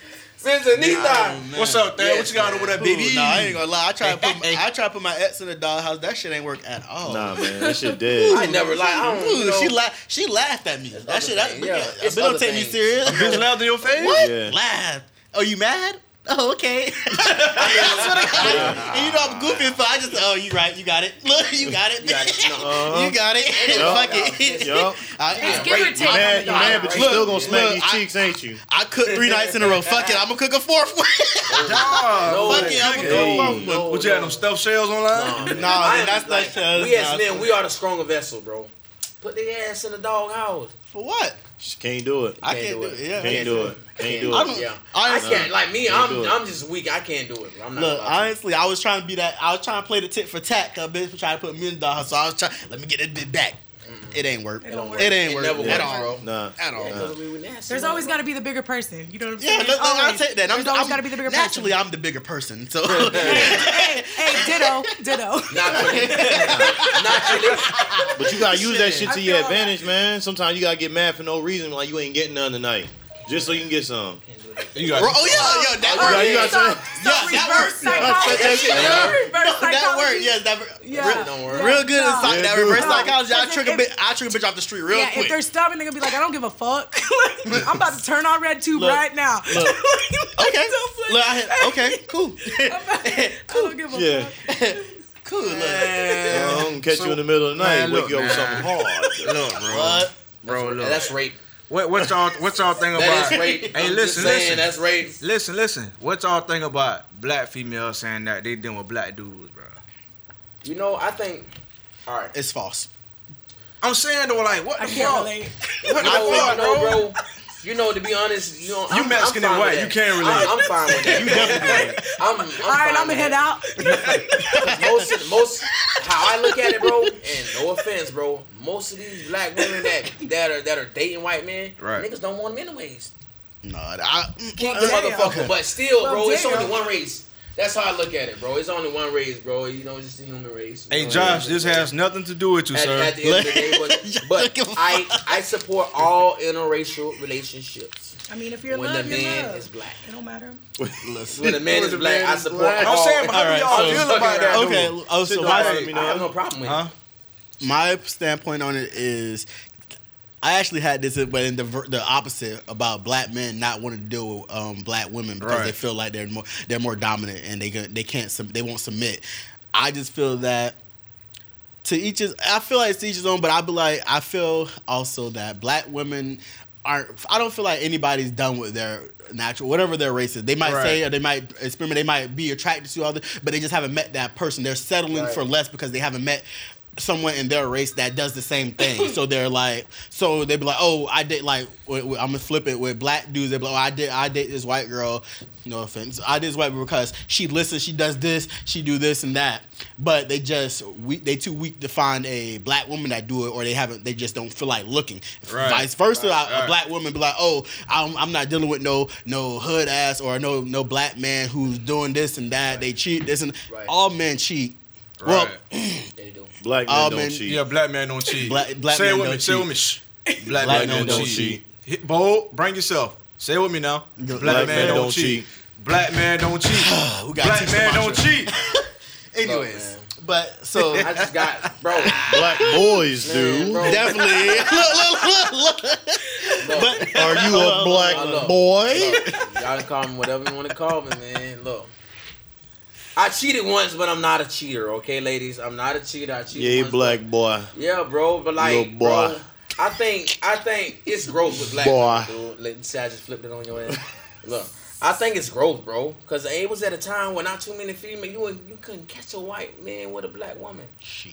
Bitch, a knee thigh.
What's up, Thad?
Yeah.
What you got over there,
Ooh,
baby?
Nah, I ain't gonna lie. I try to put my, I try to put my ex in the dollhouse. That shit ain't work at all.
Nah, man, that shit dead.
I never like, I don't,
Ooh,
know.
she laugh. She laughed at me. That shit. That,
things, yeah.
yeah.
It's
Bitch, don't take me
things.
serious.
Bitch laughed in your face?
What?
Yeah.
Laugh. Oh, you mad? Oh, okay. I swear to God. And you know I'm goofy, but I just oh, you right, you got it. Look, you got it.
You got it. No.
You got it. Fuck it.
Yup.
It's give or take.
You
on
mad, you mad, but you
Look,
still gonna smack
look,
these
I-
cheeks, ain't you?
I cooked three nights in a row. Fuck it, I'm gonna cook a fourth one.
No,
Fuck it, I'm gonna cook a fourth one.
no,
What you had them stuffed shells online?
Nah, man, that's
like,
not
We as men, we are the stronger vessel, bro. Put their ass in the dog house.
For what?
She can't do it.
I can't do it. Yeah.
Can't do it. Can't do
I
it.
don't-
Yeah,
I
I can't. Like me,
Can't
I'm. I'm just weak. I can't do it. I'm not.
Look,
gonna lie to you.
honestly, I was trying to be that. I was trying to play the tit for tat. Cause bitch was trying to put me in the dog. So I was trying. Let me get this bitch back. It ain't work. It,
don't work.
ain't
It
work
never
at all.
bro.
Nah.
At all.
Yeah, 'cause we were nasty.
There's always got to be the bigger person. You know what I'm
Yeah,
saying?
look, look, I'll take that. I'm,
There's always
I'm-
got to be the bigger
naturally,
person.
I'm the bigger person. So
hey, hey, ditto, ditto.
Naturally. Naturally.
But you gotta use that shit to your advantage, man. Sometimes you gotta get mad for no reason, like you ain't getting none tonight, just so you can get some.
You
oh,
oh
yeah, yeah, that
Oh,
worked.
Yeah, you gotta say-
Yeah, that
reverse
works.
that shit
out.
Reverse
that
psychology.
worked. Yes, that worked.
Yeah.
Real,
Don't work.
real good.
Yeah,
inside that reverse psychology. I trick a
if-
bit. I trick a bitch off the street real
yeah,
quick.
if they're stubborn, they're gonna be like, I don't give a fuck. I'm about to turn on
RedTube
right now.
look. okay, look, I okay, cool,
I don't give a
Yeah.
fuck.
cool. Look.
I'm gonna catch you in the middle of the night, wake you up with something hard.
Look, bro.
What?
Bro, look.
That's rape.
What, what y'all what y'all think about?
is rape.
Hey,
I'm
listen,
just saying,
listen.
That's rape.
Listen, listen. What y'all think about black females saying that they dealing with black dudes, bro?
You know, I think. All right.
It's false.
I'm saying though, like, what
I
the
can't
fuck? What the fuck,
no,
bro?
Bro. You know, to be honest, you know,
You
I'm,
Mexican
I'm
and white, you can't relate.
I'm, I'm fine with that.
You definitely
I'm, I'm
All right,
fine
I'm gonna head
that.
out.
most, most, how I look at it, bro, and no offense, bro, most of these black women that that are that are dating white men,
Right.
niggas don't want them anyways.
No, I.
Mm, Keep mm, the
Damn.
motherfucker, but still,
Well,
bro, it's only one race. That's how I look at it, bro. It's only one race, bro. You know, it's just a human race.
Hey Josh, this has nothing to do with you,
at,
sir.
at the end of the day, but, but
Give a
I
fuck.
I support all interracial relationships.
I mean, if you're in
When
love,
the
you're
man
love.
is black.
It don't matter.
When the man is black, I support
black.
I'm
all.
saying, how
Alright,
do y'all
so-
feel about that?
Okay. Oh, so
Sit
my,
down.
I,
know.
I have no problem with
Huh?
it.
my standpoint on it is I actually had this, but in the the opposite about black men not wanting to deal with um, black women because they feel like they're more they're more dominant and they they can't they won't submit. I just feel that to each his. I feel like it's to each his own, but I be like I feel also that black women aren't. I don't feel like anybody's done with their natural whatever their race is. They might say or they might experiment. They might be attracted to other, but they just haven't met that person. They're settling
Right.
for less because they haven't met someone in their race that does the same thing. so they're like, so they'd be like, oh, I did like, with, with- I'm gonna flip it with black dudes. They be like, oh, I did, I date this white girl. No offense, I did this white girl because she listens, she does this, she do this and that. But they just we they too weak to find a black woman that do it, or they haven't. They just don't feel like looking.
Right.
Vice versa, a- a
right.
black woman be like, oh, I'm, I'm not dealing with no no hood ass or no no black man who's doing this and that. They cheat this and
Right.
all men cheat. Well,
They do.
Black men
Oh,
don't cheat.
Yeah, black man don't cheat.
Black- black
say
men
it with
don't
me. Say it with me. Shh. Black,
Black
man,
men
don't
don't
cheat. Hit, Bold, bring yourself. Say it with me now. Black,
Black
man, don't cheat. Black man don't cheat.
We gotta
Black
teach
man don't cheat.
Anyways, oh,
man.
but so
I just got, bro.
Black boys
Man,
do.
bro.
definitely. look, look, look, look.
Look,
Are you a black
Look.
boy?
look, y'all can call me whatever you want to call me, man. Look. I cheated once, but I'm not a cheater, okay, ladies? I'm not a cheater. I cheated
Yeah, you
once,
black boy.
Yeah, bro, but like,
Little boy.
bro, I think I think it's growth with black
Boy.
people, dude. Let me say I just flipped it on your ass. Look, I think it's growth, bro, because it was at a time when not too many female you you couldn't catch a white man with a black woman.
Shit.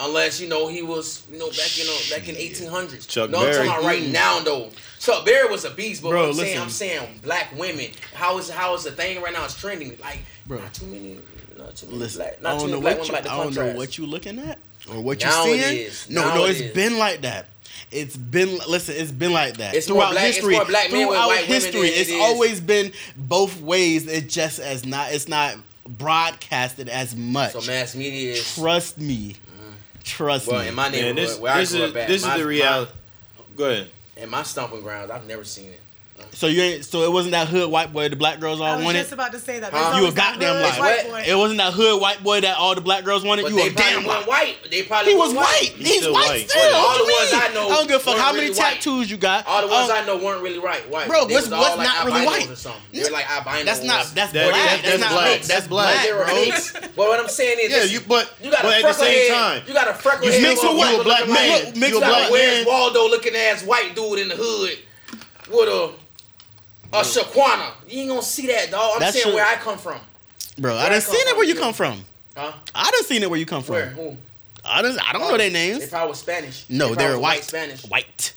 Unless you know he was, you know, back in uh, back in eighteen hundreds.
Chuck
no, I'm talking about right now though. Chuck Berry was a beast, but
Bro,
I'm saying. I'm saying black women. How is how is the thing right now? It's trending. Like,
Bro.
not too many, not too many
Listen,
black,
I
not too
don't know
many black
what
women
you,
like the
I don't know what you looking at or what you
Now
seeing.
is.
No,
Now
no,
it
it's
is.
been like that. It's been listen. It's been like that
It's
throughout
black-
history.
more black
throughout
white women
history,
than it
it's always been both ways. It just as not. It's not broadcasted as much.
So mass media is.
Trust me. Trust
Well,
me.
in my
Man,
neighborhood,
this,
where
this
I grew
is
up at,
this
my,
is the reality. Go ahead.
In my stomping grounds, I've never seen it.
So you ain't. So it wasn't that hood white boy the black girls all wanted?
I was
wanted.
just about to say that.
Huh?
There's
You a goddamn liar.
white boy.
It wasn't that hood white boy that all the black girls wanted.
But
you
they
a damn
probably
liar.
white. They probably
He was
weren't
white. He's,
still
white
white.
still.
Well,
What
all the ones? I know
I don't give a fuck how many
really white.
tattoos you got.
All the ones
Um,
I know weren't really right. White.
Bro,
They
what's-
was
what's
like
not really white?
Or something. They're like albinos.
That's not. That's black. That's,
that's
not
black. That's black,
They were
bro.
But what I'm saying is,
Yeah, you but
you got a
at the
freckle
same
head.
time,
You got a freckle
You
head.
mix with what?
motherfucker
You a black
looking
man.
Like,
You a
you got
black
a Where's
man.
Waldo looking ass white dude in the hood with a a Shaquana. You ain't gonna see that, dog. I'm
That's
saying
true.
where I come from.
Bro, I
Where
done
I come
seen it
from,
where you
yeah.
come from.
Huh?
I done seen it where you come from.
Where? Who?
I don't. I don't know their
They
names.
I was Spanish.
No,
they
they're
probably was
white.
Spanish.
White.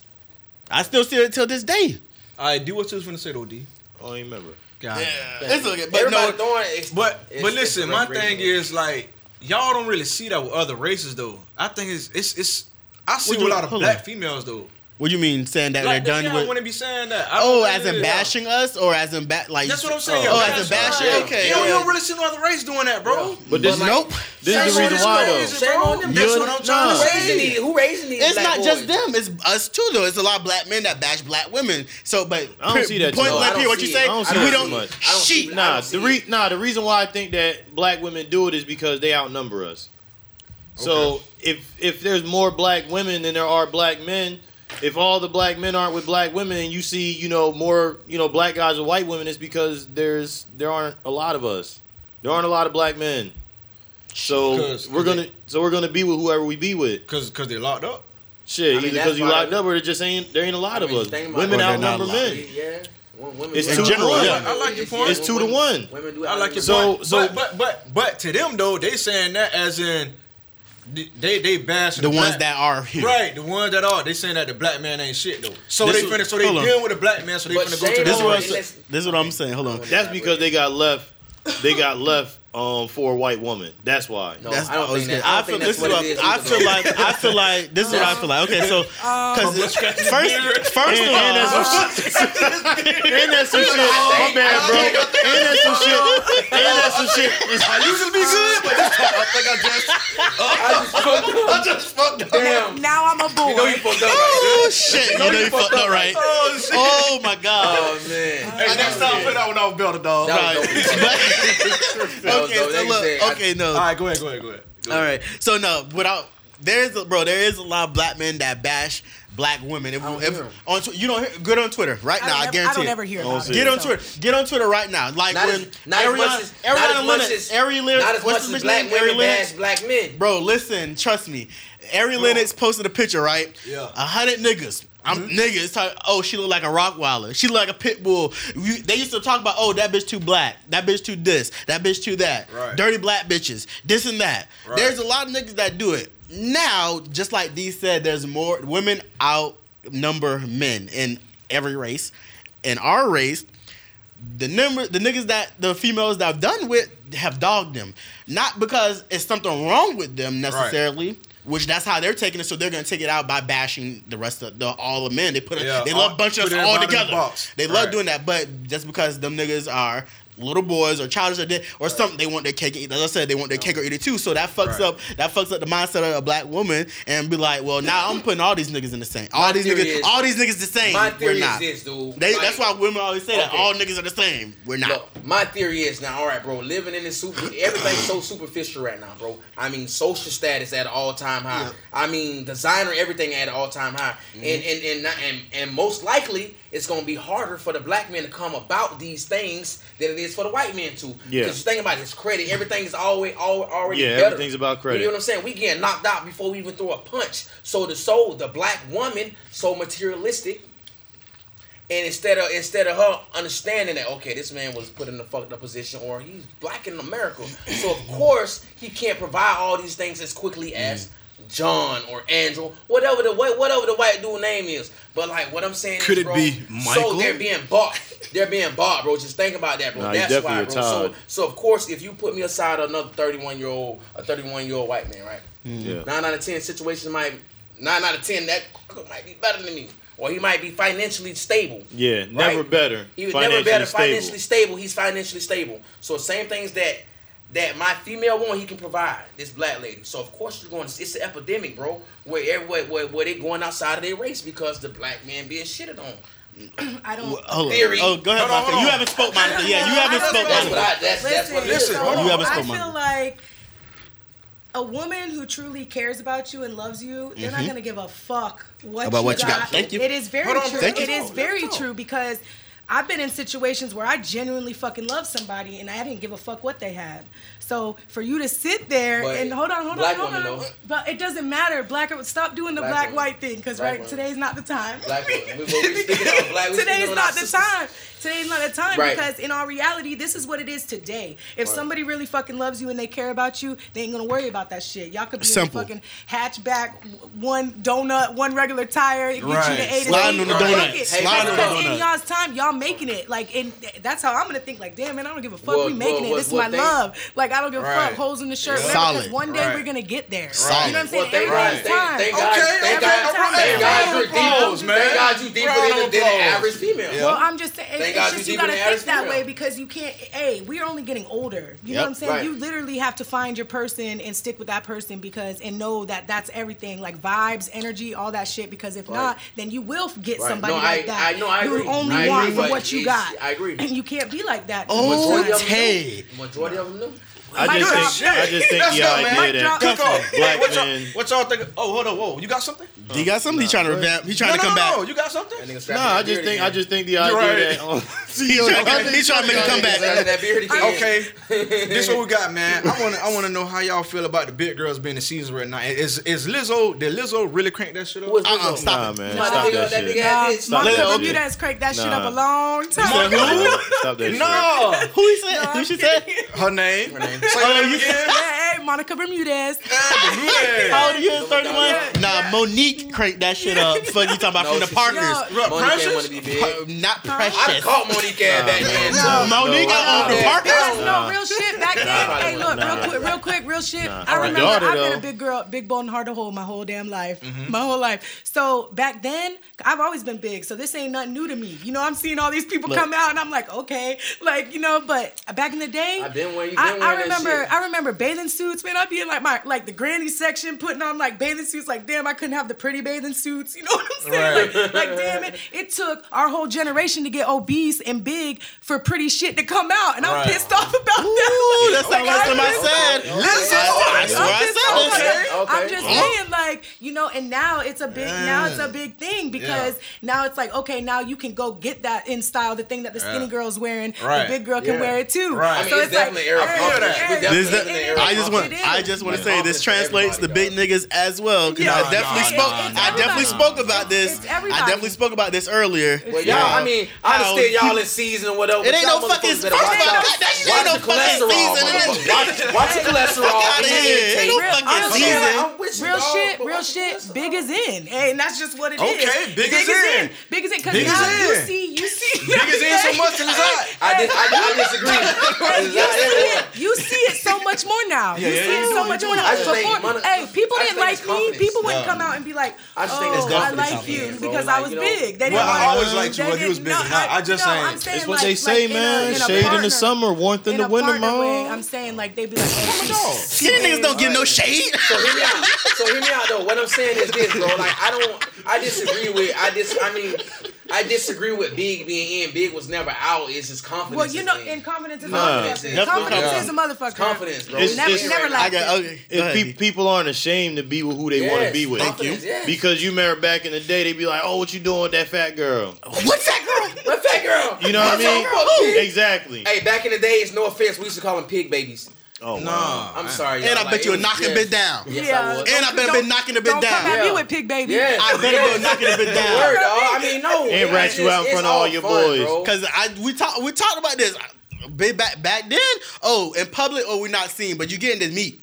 I still see it till this day.
All right, do what you was finna say though, D?
Oh, I don't even remember.
God.
It's okay, but
Everybody
no.
throwing it.
But
it's-
but
it's
listen,
a
my
recreation.
thing is like y'all don't really see that with other races though. I think it's it's it's I see
Would
with a
you-
lot of
hold
black
on.
females though.
What do you mean saying that
Like
they're
they
done
don't
with?
want to be saying that. I
Oh, as in
what it is.
bashing us, or as in ba- like?
That's what I'm saying.
Oh,
yeah,
as in bashing.
Yeah.
Okay.
You don't, you don't really see no other race doing that, bro.
But this
But like-
nope.
this is the
Shame
reason why though.
Shame on them.
That's what I'm trying to
Who raising
say.
these? Who raising these?
It's not just them. It's us too, though. It's a lot of black men that bash black women. So, but
I don't see that
Point blank here, what you
see
say?
it.
I don't see
we don't.
too much.
I don't see
Sheet.
it.
Nah, the re- nah, the reason why I think that black women do it is because they outnumber us. So if if there's more black women than there are black men, if all the black men aren't with black women, and you see you know more you know black guys with white women, it's because there's there aren't a lot of us. There aren't a lot of black men. So
'Cause-
we're gonna so we're gonna be with whoever we be with.
Cause cause they're locked up.
Shit,
I mean,
either because you locked up or there just ain't there ain't a lot
I
of us. Women
it. Or they're not
outnumber men.
Yeah. Women
It's
do
two to one.
women.
I like your point.
It's two to one.
Women do
I like your
So-
point.
so-
but, but but but to them though, they saying that as in they they bashing
The ones
black-
that are here.
Right, the ones that are, they saying that the black man ain't shit though. So
This
they
is-
finna, so they
hold on.
with the black man, so they
But
finna go to
shame
This is what. I'm This is what I'm saying. Hold on.
That's because they got left. They got left um for a white woman. That's why.
No,
That's
I don't think that.
I,
I
feel
think
this is
what
what. I feel like. I feel like this is what I feel like. Okay, so because first, first
And,
of
and that's
all,
some shit. and that's some shit. My bad, bro. And that's some shit. And that's some shit.
I usually be good, but this time I think I just
I just fucked up.
I just fucked up.
Damn.
Now I'm a boy.
You know you fucked up right
oh shit, you know you fucked up right.
Oh shit.
Oh my god.
Oh man.
Hey, next time put that one off Belter dog.
Was
Right.
dope. That was
Okay,
dope.
so
Like
look.
said, I-
no.
All right, go ahead, go ahead, go ahead. Go
All
ahead.
right. So no, without there's a, bro, there is a lot of black men that bash black women. If,
I don't
if
hear 'em.
on you don't hear, get on Twitter right
I
now. I
ever-
guarantee.
I don't
it.
ever hear
Oh,
about
see.
it.
Get on
so.
Twitter. Get on Twitter right now. Like
Not
when
as, not as much not as
Ariana
much as,
Ari Lennox,
not as much as black
name?
Women bash black men.
Bro, listen, trust me. Ari Lennox posted a picture, right?
Yeah.
A hundred niggas. I'm
Mm-hmm.
niggas. Talk, oh, she look like a Rottweiler. She look like a pit bull. You, they used to talk about, oh, that bitch too black. That bitch too this. That bitch too that.
Right.
Dirty black bitches. This and that.
Right.
There's a lot of niggas that do it. Now, just like Dee said, there's more women outnumber men in every race. In our race, the number the niggas that the females that I've done with have dogged them. Not because it's something wrong with them necessarily. Which that's how they're taking it, so they're gonna take it out by bashing the rest of the all the men. They put it,
Yeah,
they love bunch of us all
in the
together. They love
Right.
doing that, but just because them niggas are little boys or childish or or something they want their cake and eat. As I said, they want their cake or eat it too. So that fucks
Right.
up that fucks up the mindset of a black woman and be like, well, now I'm putting all these niggas in the same. All
My
these niggas,
is-
all these niggas the same.
My
We're
theory is
not.
this, dude.
They,
Like-
that's why women always say that all niggas are the same. We're not.
Look, my theory is now, all right, bro. Living in this super, everything's so superficial right now, bro. I mean, social status at all time high.
Yeah.
I mean, designer, everything at all time high.
Mm-hmm.
And, and and not- and and most likely, it's gonna be harder for the black men to come about these things than it is for the white men to.
Yeah.
Because you think about his credit, everything is always al- already
Yeah,
better.
everything's about credit.
You know what I'm saying? We getting knocked out before we even throw a punch. So the soul, the black woman, so materialistic. And instead of instead of her understanding that okay, this man was put in a fucked up position, or he's black in America, so of course he can't provide all these things as quickly as mm. John or Andrew, whatever the wha- whatever the white dude name is. But like what I'm saying
Could
is,
it
bro,
be
So they're being bought. They're being bought, bro. Just think about that, bro.
Nah,
That's why, bro. So so of course, if you put me aside another 31 year old, a 31 year old white man, right? Mm-hmm.
Yeah.
Nine out of ten situations might nine out of ten that might be better than me, or he might be financially stable.
Yeah, never
Right?
better.
He was
financially
never better
stable.
financially stable. He's financially stable. So same things that that my female one he can provide. This black lady. So of course you're going. to It's an epidemic, bro. Where everywhere where, where they going outside of their race because the black man being shitted on.
I don't.
Hold on.
Theory.
Oh, go ahead,
Hold on,
Monica.
hold
You haven't spoke, Monica. Yeah, you haven't spoke.
don't
That's what I. That's that's what.
Listen,
so
hold on.
You haven't
I feel
Mama.
like a woman who truly cares about you and loves you, they're not gonna give a fuck what
Mm-hmm. About
you
what you
got.
got. Thank you.
It is very
Hold on,
true.
Thank you.
It is very true because I've been in situations where I genuinely fucking love somebody and I didn't give a fuck what they had. So for you to sit there
But
and hold on, hold on, hold on,
though.
but it doesn't matter. Black, stop doing the
black,
black white thing because right
women.
today's not the time.
Black women. We- we- we speaking of we
Today's not the
sisters.
Time. Today's not the time
Right.
because in all reality, this is what it is today. If somebody really fucking loves you and they care about you, they ain't gonna worry about that shit. Y'all could be
Simple.
in a fucking hatchback, one donut, one regular tire, get
Right.
you to A to
Sliding
Z,
on the
make
donut.
it.
Sliding
on the
Because in y'all's time, y'all making it. Like, and that's how I'm gonna think. Like, damn man, I don't give a fuck.
Well,
we making
well,
it. This is my
thank-
love. Like, I don't give a
Right.
fuck. Holes in the shirt,
Yeah.
whatever. Because
Solid.
one day
Right.
we're gonna get there.
Solid.
You know what I'm saying?
Well, thank
Everybody's
thank,
time.
thank God,
Okay,
thank
okay,
God,
all right.
thank God you're
of applause,
deeper.
man.
Thank God you deeper than,
of
than the average female.
Well, I'm just saying,
Thank
it's just
you
you gotta think that
female.
way because you can't. Hey, we're only getting older. You know what I'm saying?
Right.
You literally have to find your person and stick with that person because and know that that's everything, like vibes, energy, all that shit. Because if
Right.
not, then you will get
Right.
somebody
No,
like
I-
that.
I- no, I
you
agree.
only
I
want
agree,
what you got.
I agree.
And you can't be like that.
Oh,
Majority of them
Tay.
do. Majority of them do.
I
Mic
just think I just think the idea that
drop.
Cook
black
Hey, what y'all,
men.
what y'all think? Oh, hold on, whoa, you got something?
He got something. He trying to revamp. He trying
no,
to come
no,
back.
no, you got something?
No, I just
beard
think I just think the
You're
idea
right.
that um,
He trying, he trying to make him come back.
Strapping that beard again.
Okay, this what we got, man. I want I want to know how y'all feel about the big girls being the season right now. Is is Lizzo? Did Lizzo really crank that shit up?
Who is
Uh-uh, stop
nah,
it.
man,
Nah,
stop
that
that
big- that big
shit.
ass
Yeah. Monica
Let it-
Bermuda has cranked that shit up a long time.
Stop who? Stop that shit.
No,
Who he said? Who she said?
her name.
Her name.
Say her name again.
Hey, hey, Monica Bermudez.
Bermudez.
How old are you? Thirty-one. Nah, Monique cranked that shit up. Fuck you talking about
No,
from the
she-
Parkers.
Yo,
What,
Monique
Precious?
ain't want to be big.
Not
I done
precious.
caught Monique ass back then.
No.
Monique
No,
on the
no,
Parkers.
no.
Real shit. Back then, hey, look,
Nah.
real quick, real quick, real shit. I remember
daughter,
I've been a big girl, big bone hard to hold my whole damn life,
Mm-hmm.
my whole life. So back then, I've always been big, so this ain't nothing new to me. You know, I'm seeing all these people
Look.
come out, and I'm like, okay, like you know. But back in the day,
I've been wearing- you
I,
been
I
wearing that
remember,
shit.
I remember bathing suits, man. I'd be in like my like the granny section, putting on like bathing suits. Like, damn, I couldn't have the pretty bathing suits. You know what I'm saying? Like, like, damn it, it took our whole generation to get obese and big for pretty shit to come out, and I'm
Right.
pissed off about
Ooh,
that.
that's not what somebody said.
Lizzo.
I swear
I'm
I
just,
said
I'm
this.
Okay,
I'm just
Huh?
saying, like, you know, and now it's a big, now it's a big thing because now it's like, okay, now you can go get that in style, the thing that the skinny
Yeah.
girl's wearing,
Right.
the big girl can
Yeah.
wear it too.
Right.
I mean,
So
it's, definitely era
hey,
confidence.
hey,
We
hey,
definitely
This
living in
is-
the era
I just want. I just want to say this translates to big niggas as well
because
I definitely spoke.
Nah,
I definitely spoke about this.
It's
I definitely spoke about this earlier.
Well, y'all, I mean, I
How
understand y'all in season or whatever.
It ain't no fucking.
motherfuckers
First of all,
watch
that, that shit ain't no
the
fucking
cholesterol,
season.
motherfucker. Watch, watch the cholesterol.
Fuck outta here. Ain't no
Real,
fucking season.
saying,
I'm with you,
real shit,
but
real
watch the
shit.
cholesterol.
Big is in, and that's just what it is.
Okay, big is in.
Big is in, because
Big is
now you see, you see,
Big is in so much till it's hot.
I, dis- I, I disagree.
You see it. You see it so much more now.
Yeah,
you you
yeah,
see
you
so much more.
doing
I just think
Before, hey, people didn't like me. People wouldn't come out and be like,
I just think it's
"Oh, I like you because I was big." They didn't
Well, I always liked you
they
you was
didn't-
big or
no,
not. I just
no,
saying,
I'm saying
It's what they say,
like in a-
man. Shade in the summer, warmth in,
in
the winter, man.
I'm saying like they'd be like, oh,
dog.
Skinny niggas don't give no shade.
So hear me out. So hear me out though. What I'm saying is this, bro. Like I don't. I disagree with. I dis. I mean, I disagree with Big being in. Big was never out. It's his confidence.
Well, you know, in confidence is a
Nah,
motherfucker.
definitely
Confidence
confidence.
is a motherfucker.
confidence, bro.
It's-
Never,
it's-
never
I
lacked
got okay.
If
ahead,
pe- people aren't ashamed to be with who they want to be with,
confidence, yes.
because you remember back in the day, they'd be like, "Oh, what you doing with that fat girl?"
What's that girl?
What fat girl?
You know what I
What's that
mean?
girl,
Exactly.
Hey, back in the days, no offense, we used to call them pig babies.
Oh
Nah.
wow.
I'm sorry,
And
y'all.
I
Like,
bet you
it
were
was-
knocking
yes.
bit down.
Yes,
Yeah.
I was.
And I better been knocking a bit
Don't come
down.
at me
Yeah.
with pig baby.
Yeah,
I better be knocking a bit
Word,
down.
dog. I mean, no.
And
it's
rat you out in front of all
all
your
fun,
boys.
bro.
Cause I we talked we talked about this big back back then. Oh, in public, oh, we're not seen, but you getting this meat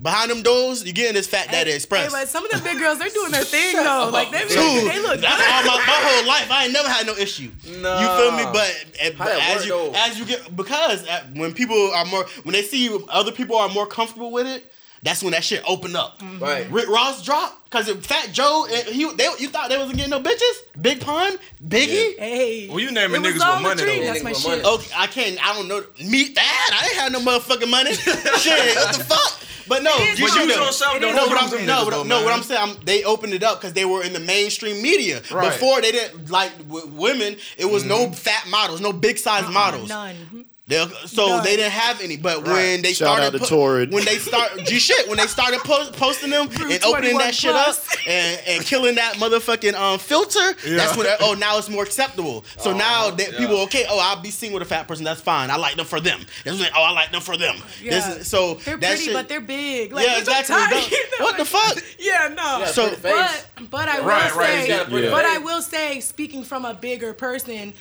behind them doors. You getting this fat daddy
Hey,
express.
but some of the big girls, they're doing their thing though. Like they,
Dude,
they look
that's
good.
all my, my whole life. I ain't never had no issue.
No,
You feel me? But eh,
How
as
work,
you
though?
as you get because uh, when people are more when they see other people are more comfortable with it, that's when that shit opened up. Mm-hmm.
Right.
Rick Ross dropped because Fat Joe and he they you thought they wasn't getting no bitches. Big Pun, Biggie.
Hey.
Well, you naming
It
niggas with money,
dream.
though.
That's my
Niggas with
shit.
money.
Okay, I can't. I don't know. Meet that. I ain't have no motherfucking money. Shit, what the fuck? But no,
It is
you
what
should know.
yourself
It
don't
No,
know
what
what
I'm
them
no,
niggas, though,
no, what. I'm saying, I'm, they opened it up because they were in the mainstream media.
Right.
Before they didn't like with women, it was no mm-hmm. fat models, no big size uh-uh, models.
None. Mm-hmm.
They- so
None.
they didn't have any. But when they
Shout
started,
out to Torrid.
when they start, G shit, when they started po- posting them and opening
21
that shit up and, and killing that motherfucking um filter, that's when oh now it's more acceptable. So now that
yeah.
people okay, oh I'll be seen with a fat person, that's fine. I like them for them. That's when, oh I like them for them. This
Yeah.
is, so
They're pretty,
shit,
but they're big. Like,
yeah exactly.
tired.
Don't- what the fuck?
Yeah, no.
Yeah,
So-
But but I will
Right, right,
say,
you got a pretty
but. I will say, speaking from a bigger person,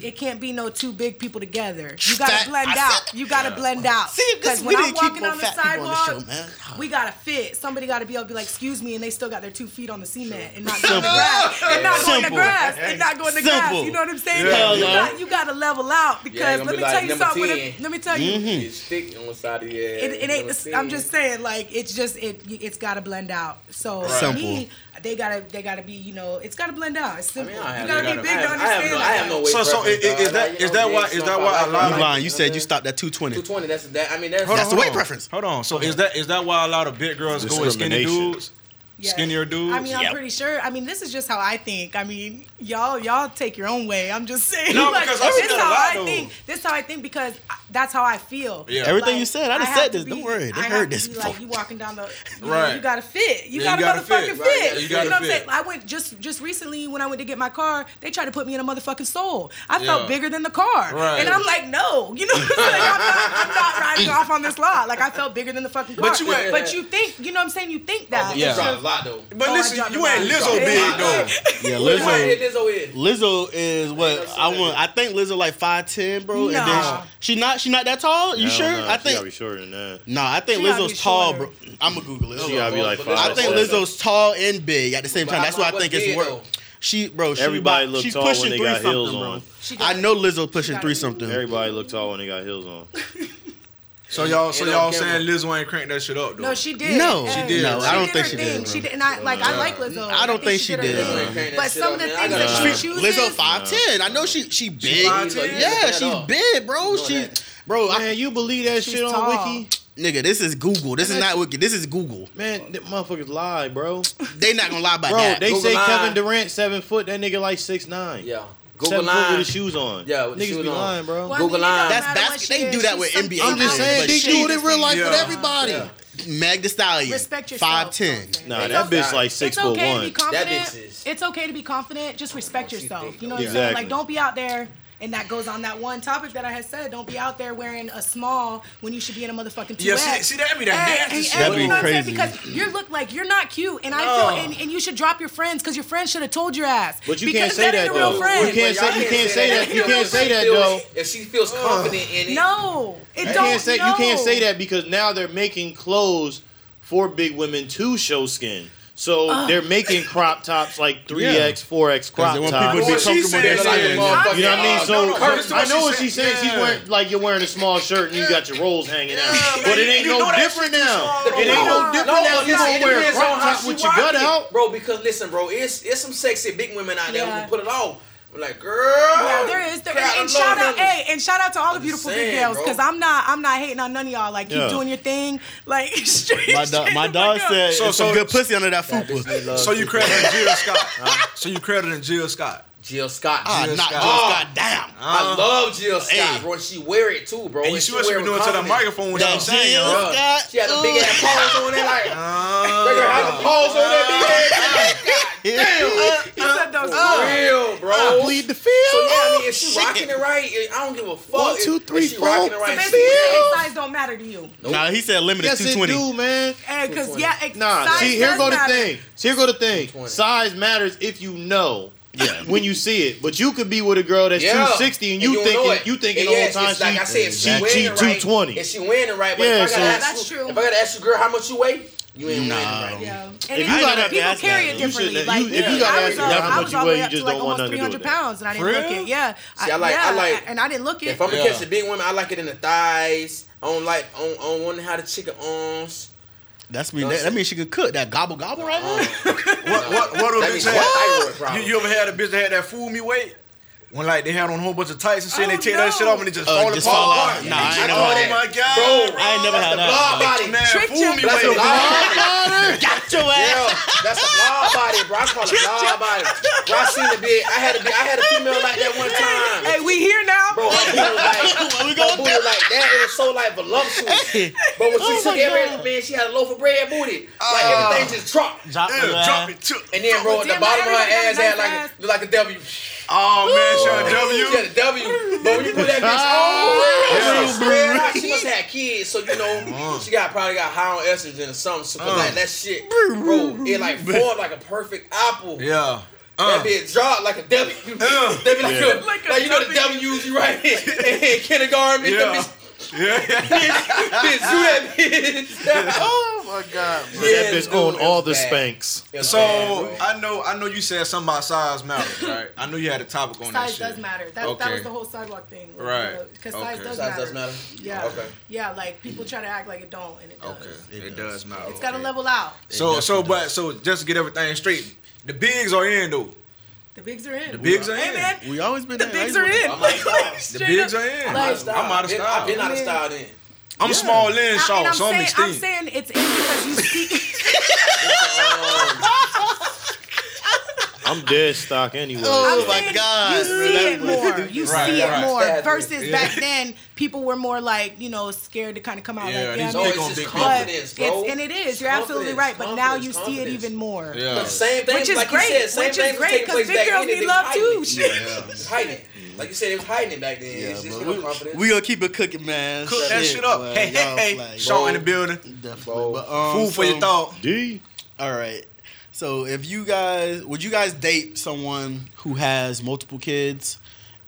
it can't be no two big people together. You gotta
Fat-
blend
I
out.
said-
You gotta blend out.
See, this-
Because
we
when I'm
keep
walking on the
fat people on the
sidewalk,
show, man.
we gotta fit. Somebody gotta be able to be like, "Excuse me," and they still got their two feet on the cement and not going in the grass, and not going in the grass, and not going in the grass. You know what I'm saying?
Hell
You
no.
got you gotta level out
Yeah,
because
gonna
let
be
me
like
tell you
number
something. Let me tell you.
Mm-hmm.
It's thick on the side of the.
It, it ain't. This, I'm just saying, like it's just it. It's got to blend out. So for
Simple.
me, they gotta they gotta be. You know, it's got to blend out. It's
I mean, I
you
have,
gotta be big
I
to
have, I have
understand.
no, I have no
that.
So- so
preference,
i- i-
dog.
is that-
Like,
is
know,
that why- is that why
like
a lot
You
of-
lying? You said you stopped at 220.
220. That's that. I mean, that's
That's
on,
the weight preference.
Hold on. So is that is that why a lot of big girls go with skinny dudes?
Yeah.
Skinnier dudes?
I mean, I'm
Yep.
pretty sure. I mean, this is just how I think. I mean, y'all y'all take your own way. I'm just saying.
No,
like,
because I see
this
that a
how I
though.
think. This is how I think because I- that's how I feel.
Yeah.
Everything you said, I just
have
said
to
this. Don't worry, they
I
heard this
be. Like you walking down the, you, know,
Right.
you gotta fit. You
Yeah,
gotta
you gotta
motherfucking
fit.
fit.
Right, yeah, you
you
gotta
know what I'm saying? I went just just recently when I went to get my car. They tried to put me in a motherfucking soul. I felt
Yeah.
bigger than the car,
Right.
and I'm like, no, you know, what I'm, saying? I'm, not, I'm not riding off on this lot. Like I felt bigger than the fucking car.
But you ain't-
but you think, you know what I'm saying? You think that.
Yeah,
It's just-
a lot though.
But
Oh,
listen, you ain't. Lizzo big though.
Yeah, Lizzo.
Lizzo is?
Lizzo is what I want. I think Lizzo like five ten, bro. And then
Nah.
she, she not she not that tall. You
I
sure?
don't know.
I
She gotta be
think.
shorter than that.
No, I think
She
Lizzo's tall,
shorter.
bro. I'm gonna Google it. Hold
She gotta be like five.
I think Lizzo's tall and big at the same time. That's why I think it's
big,
work. She, bro, she
Everybody
about,
look
she's
tall when
pushing
they
three
got heels on.
She
I know Lizzo pushing three something.
Everybody look tall when they got heels on.
So y'all, so y'all saying Lizzo ain't cranked that shit up though?
No, she did.
No. She did. No, I don't think she
thing.
did,
She did, and I like. I like Lizzo.
I don't think she
her
did,
thing. But some of the things
I
that she chooses.
Lizzo five ten. I know she she big.
5'10"?
Yeah, she's big, bro.
know
She, bro.
Man, you believe that shit on. Wiki?
nigga, this is Google. This is not Wiki. This is Google.
Man, them motherfuckers lie, bro.
They not gonna lie about
Bro,
that.
they
Google
say
lie.
Kevin Durant seven foot. That nigga like six nine.
Yeah.
Seven
Google
foot with
line.
his shoes on.
Yeah, with the
niggas
shoes
be
on.
lying, bro.
Well, I
Google
mean, it don't
line.
That's
matter
basketball. They do that with NBA
I'm just
players,
saying, they do it in real life with everybody.
Yeah.
Meg Thee Stallion.
Respect yourself.
Five ten.
Nah,
It's
that
okay.
bitch like six
it's
foot
okay to
one.
That bitch is-
It's okay to be confident. Just respect yourself. You know what I'm saying?
Exactly.
Like, don't be out there. And that goes on that one topic that I had said. Don't be out there wearing a small when you should be in a motherfucking two
Yeah, see- see, that'd be that nasty shit.
That'd be
you know what I'm saying?
crazy.
Because you look like you're not cute, and I feel and, and you should drop your friends because your friends should have told your ass.
But you can't say that, though. You can't say- you can't say that. You can't say that, though.
If she feels confident in it,
No, it
You
don't.
can't say
no.
you can't say that because now they're making clothes for big women to show skin. So ah. they're making crop tops like 3X, yeah. 4X crop tops.
People to be
well,
comfortable their
size.
You know what I mean? So
no, no,
I know
what
she's saying. She's wearing like you're wearing a small shirt and you got your rolls hanging out. But it ain't no different now. It ain't no different
no,
now. You
don't
wear a crop top with your gut out,
bro? Because listen, bro, it's it's some sexy big women out there who put it on. I'm like, girl.
Yeah, there is. There, and, and shout out, hey, and shout out to all
I'm the
beautiful
saying,
big girls, because I'm not, I'm not hating on none of y'all. Like, keep
yeah.
doing your thing. Like, straight,
my,
do-
my dog said,
so, so
some good pussy under that fupa.
So you credit Jill Scott? So you credit Jill Scott?
Jill Scott.
Ah,
Jill
not
Scott.
Jill Scott.
Oh,
damn.
I uh-huh. love Jill Scott,
hey.
bro. She wear it too, bro.
And,
and she was
doing to the microphone when
she
was saying,
Jill
bro.
Scott.
She had the big ass paws on it, like,
uh,
they had the paws on that big ass. Uh-huh. Damn. Uh-huh.
He said that
was real, bro.
I bleed the field.
So, yeah, I mean, if she Shit. rocking it right, I don't give a fuck.
One, two, three, if
she
four.
Right,
so basically, the size don't matter to you. Nope.
Nah, he said limited
yes,
220.
Yes, it do, man.
Because, yeah, egg
nah,
size
see, here go the thing. See, here go the thing. Size matters if you know
yeah.
when you see it, but you could be with a girl that's
yeah.
260 and you,
and you
thinking you thinking the whole time
she, like I said, if
she,
she wearing
220.
and she winning right, but
yeah,
if I gotta so, ask
that's true.
If I gotta ask you, girl, how much you weigh? You ain't no. winning right
yeah.
If you got
that,
people
carry it differently.
You
like,
you, if you
got
that,
uh,
that's
what
you weigh. You just
like
don't want to do with
pounds, and I didn't look it. Yeah,
See, I, like, I like,
and I didn't look it.
If I'm gonna catch a big woman, I like it in the thighs. I don't like, I don't, want to have the chicken arms.
That's mean. That, that means she can cook. That gobble gobble right
uh-huh.
there.
what what what a bitch?
Oh.
You, you ever had a bitch that had that fool me weight? When like they had on a whole bunch of tights and shit, and they take that shit off and it just,
uh,
fall,
just fall apart. Nah, I,
I know
Oh my god,
bro!
I ain't never had that.
Blob body,
man,
Trick
fool me
with it.
Got your ass.
Yo, that's a blob body, bro. I call it blob body. Bro, I seen a bitch. I had a bitch. I had a female like that one time.
Hey, we here now,
bro. Her booty like,
we it
booty like that. It was so like voluptuous. But when she took
everything,
man, she had a loaf of bread booty. Like everything uh, just dropped,
dropped,
dropped
it.
And then, bro, the bottom of her ass had like like a W.
Oh Ooh. man, she had a W.
She had a W. But when you put that bitch on, oh,
yeah.
she must have had kids, so you know oh. she got probably got high on estrogen or something. So
uh.
like that shit, bro, it like formed like a perfect apple.
Yeah. Uh.
That bitch dropped like a W.
Uh.
that be like,
yeah.
a,
like, a, like,
you know the W's you right in, in kindergarten.
Yeah. Yeah,
bitch, do that, bitch.
oh my god,
bro. Yeah, that bitch
dude, owned
all the
Spanx.
So
bad,
I know, I know you said something about size matters, right? I knew you had a topic on size that.
Size does shit. matter. That,
okay.
that was the whole sidewalk thing,
right?
Because
okay.
size, does,
size
matter.
does matter.
Yeah.
Okay.
Yeah, like people try to act like it don't, and it does.
Okay. It, it does. matter.
It's got to level out.
It
so,
so, does.
but, so just to get everything straight, the bigs are in though.
The bigs are in. The
bigs are in.
Man.
We always been.
The bigs are in. Like, like,
the bigs are in.
Like,
I'm out of style.
I've been out of style then.
I'm yeah. small in, so
I'm
so
saying, I'm saying it's in because you speak.
I'm dead stock anyway.
Oh my god!
You see it more. You
right,
see
right,
it
more. Sadly.
Versus
yeah.
back then, people were more like you know scared to kind of come out.
Yeah,
like, yeah,
it's just confidence, bro.
and it is. You're absolutely right. But now you see it even more.
Yeah.
The same thing,
which is
like
great.
You said, same
which is great because big girls need love too.
Hiding. Like you said, it was hiding it back then. Yeah, it's just
we,
confidence.
We gonna keep it cooking, man.
Cook that shit, up. hey, hey, hey. Show in the building.
Definitely. Um,
Food for your thought.
D.
All right. So if you guys would you guys date someone who has multiple kids?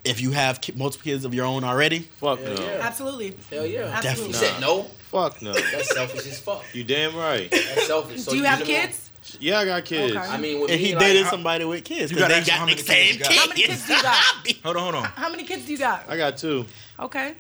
If you have ki- multiple kids of your own already,
Fuck no.
Absolutely.
Hell yeah. You
Definitely.
said no?
Fuck no.
That's selfish as fuck.
You damn right.
That's selfish. So
Do you have kids?
Yeah, I got kids.
Okay.
I mean, with
and
me,
he
like,
dated somebody with kids,
You got
they
how got
the many
kids.
How many kids do you got?
Hold on, hold on.
How many kids do you got?
I got two.
Okay.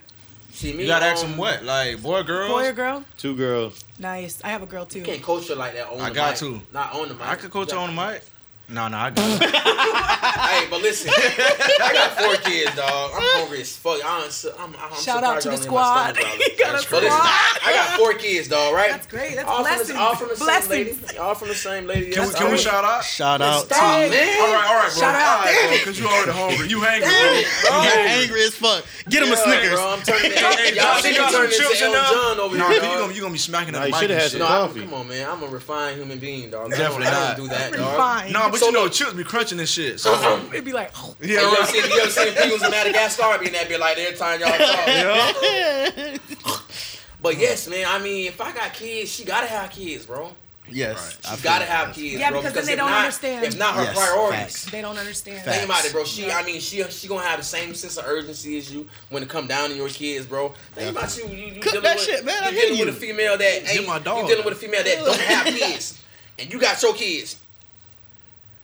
See me.
You gotta
um, ask
them what, like boy, girl,
boy or girl,
two girls.
Nice. I have a girl too.
You can't coach her like that. On
I
the
got
mic.
to.
Not on the mic.
I could coach
her
on the mic. No, no, I got
hey, but listen, I got four kids, dog. I'm hungry as fuck. I'm, I'm, I'm
Shout out to the squad. got a
squad. Listen, I got four kids, dog. Right?
That's great. That's
all
blessings.
From the, all from the
blessings.
same lady. All from the same lady.
Can, we, can we shout out?
Shout out to
man.
All right, all right, bro.
Shout out,
because you already hungry. You
angry,
bro.
You angry as fuck. Get him
yeah, a
Snickers.
Bro, I'm turning.
Hey,
y'all think I'm turning into John over here?
No, you gonna be smacking that mic.
You should
have
had some coffee.
Come on, man. I'm a refined human being, dog.
Definitely not
do that, dog.
No, but
so
you know, chicks be crunching and shit. So uh-huh.
it'd be like, oh.
yeah,
right. you, ever seen, you ever in Madagascar being that Be like every time y'all talk? but yes, man. I mean, if I got kids, she gotta have kids, bro.
Yes, right.
she gotta have kids.
Yeah,
bro,
because, because then they don't
not,
understand.
If not her
yes,
priorities,
facts.
they don't understand. Facts.
Think about it, bro. She, yeah. I mean, she, she gonna have the same sense of urgency as you when it come down to your kids, bro. Think Definitely. about you. You, you
Cook
dealing
that
with,
shit, man. I
you dealing with a female that ain't.
You're.
You dealing with a female that don't have kids, and you got your kids.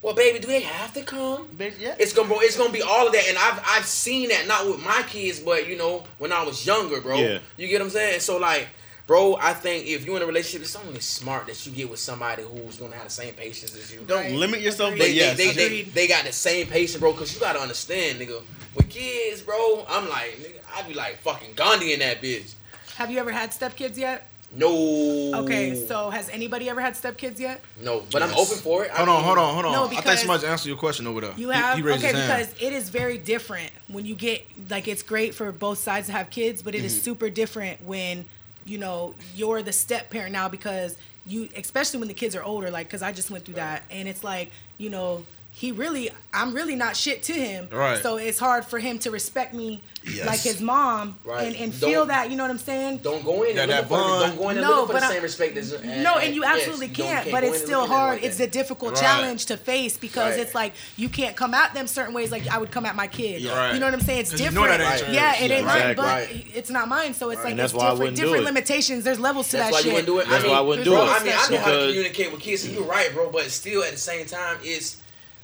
Well, baby, do they have to come?
Bitch, yeah.
It's gonna, bro. It's gonna be all of that, and I've I've seen that not with my kids, but you know when I was younger, bro.
Yeah.
You get what I'm saying? So like, bro, I think if you're in a relationship, it's only smart that you get with somebody who's gonna have the same patience as you.
Don't
Right.
limit yourself,
Agreed.
but
They,
yes.
they, they, they, they got the same patience, bro. Cause you gotta understand, nigga. With kids, bro, I'm like, nigga, I be like fucking Gandhi in that bitch.
Have you ever had stepkids yet?
No.
Okay, so has anybody ever had stepkids yet?
no, but I'm open for it. I
Hold on, hold on, hold on.
No,
I think
because-
somebody's answered your question over there.
You have
He, raised
okay
his hand.
because it is very different when you get like it's great for both sides to have kids, but it
Mm-hmm.
is super different when you know you're the step parent now because you especially when the kids are older like because I just went through that and it's like you know he really I'm really not shit to him
Right.
so it's hard for him to respect me
Yes.
like his mom
Right.
and, and feel that you know what I'm saying
Don't go in
That-
and look for don't go in and
No,
look for the
I-
same respect as
no, and you absolutely
you don't-
can't.
can't
But it's still
look at it
hard.
like
it's
that.
a difficult
Right.
challenge to face because
Right.
it's like you can't come at them certain ways like I would come at my kid.
Right.
You know what I'm saying? It's
'Cause you
different.
know that ain't
yeah, it ain't mine, but
Right.
it's not mine. So it's like it's different, different limitations. There's levels to
That's
that
why
shit.
you wouldn't do it.
That's
I
why I wouldn't
do it.
I mean, I know how to communicate with kids, and you're right, bro. But still, at the same time, it's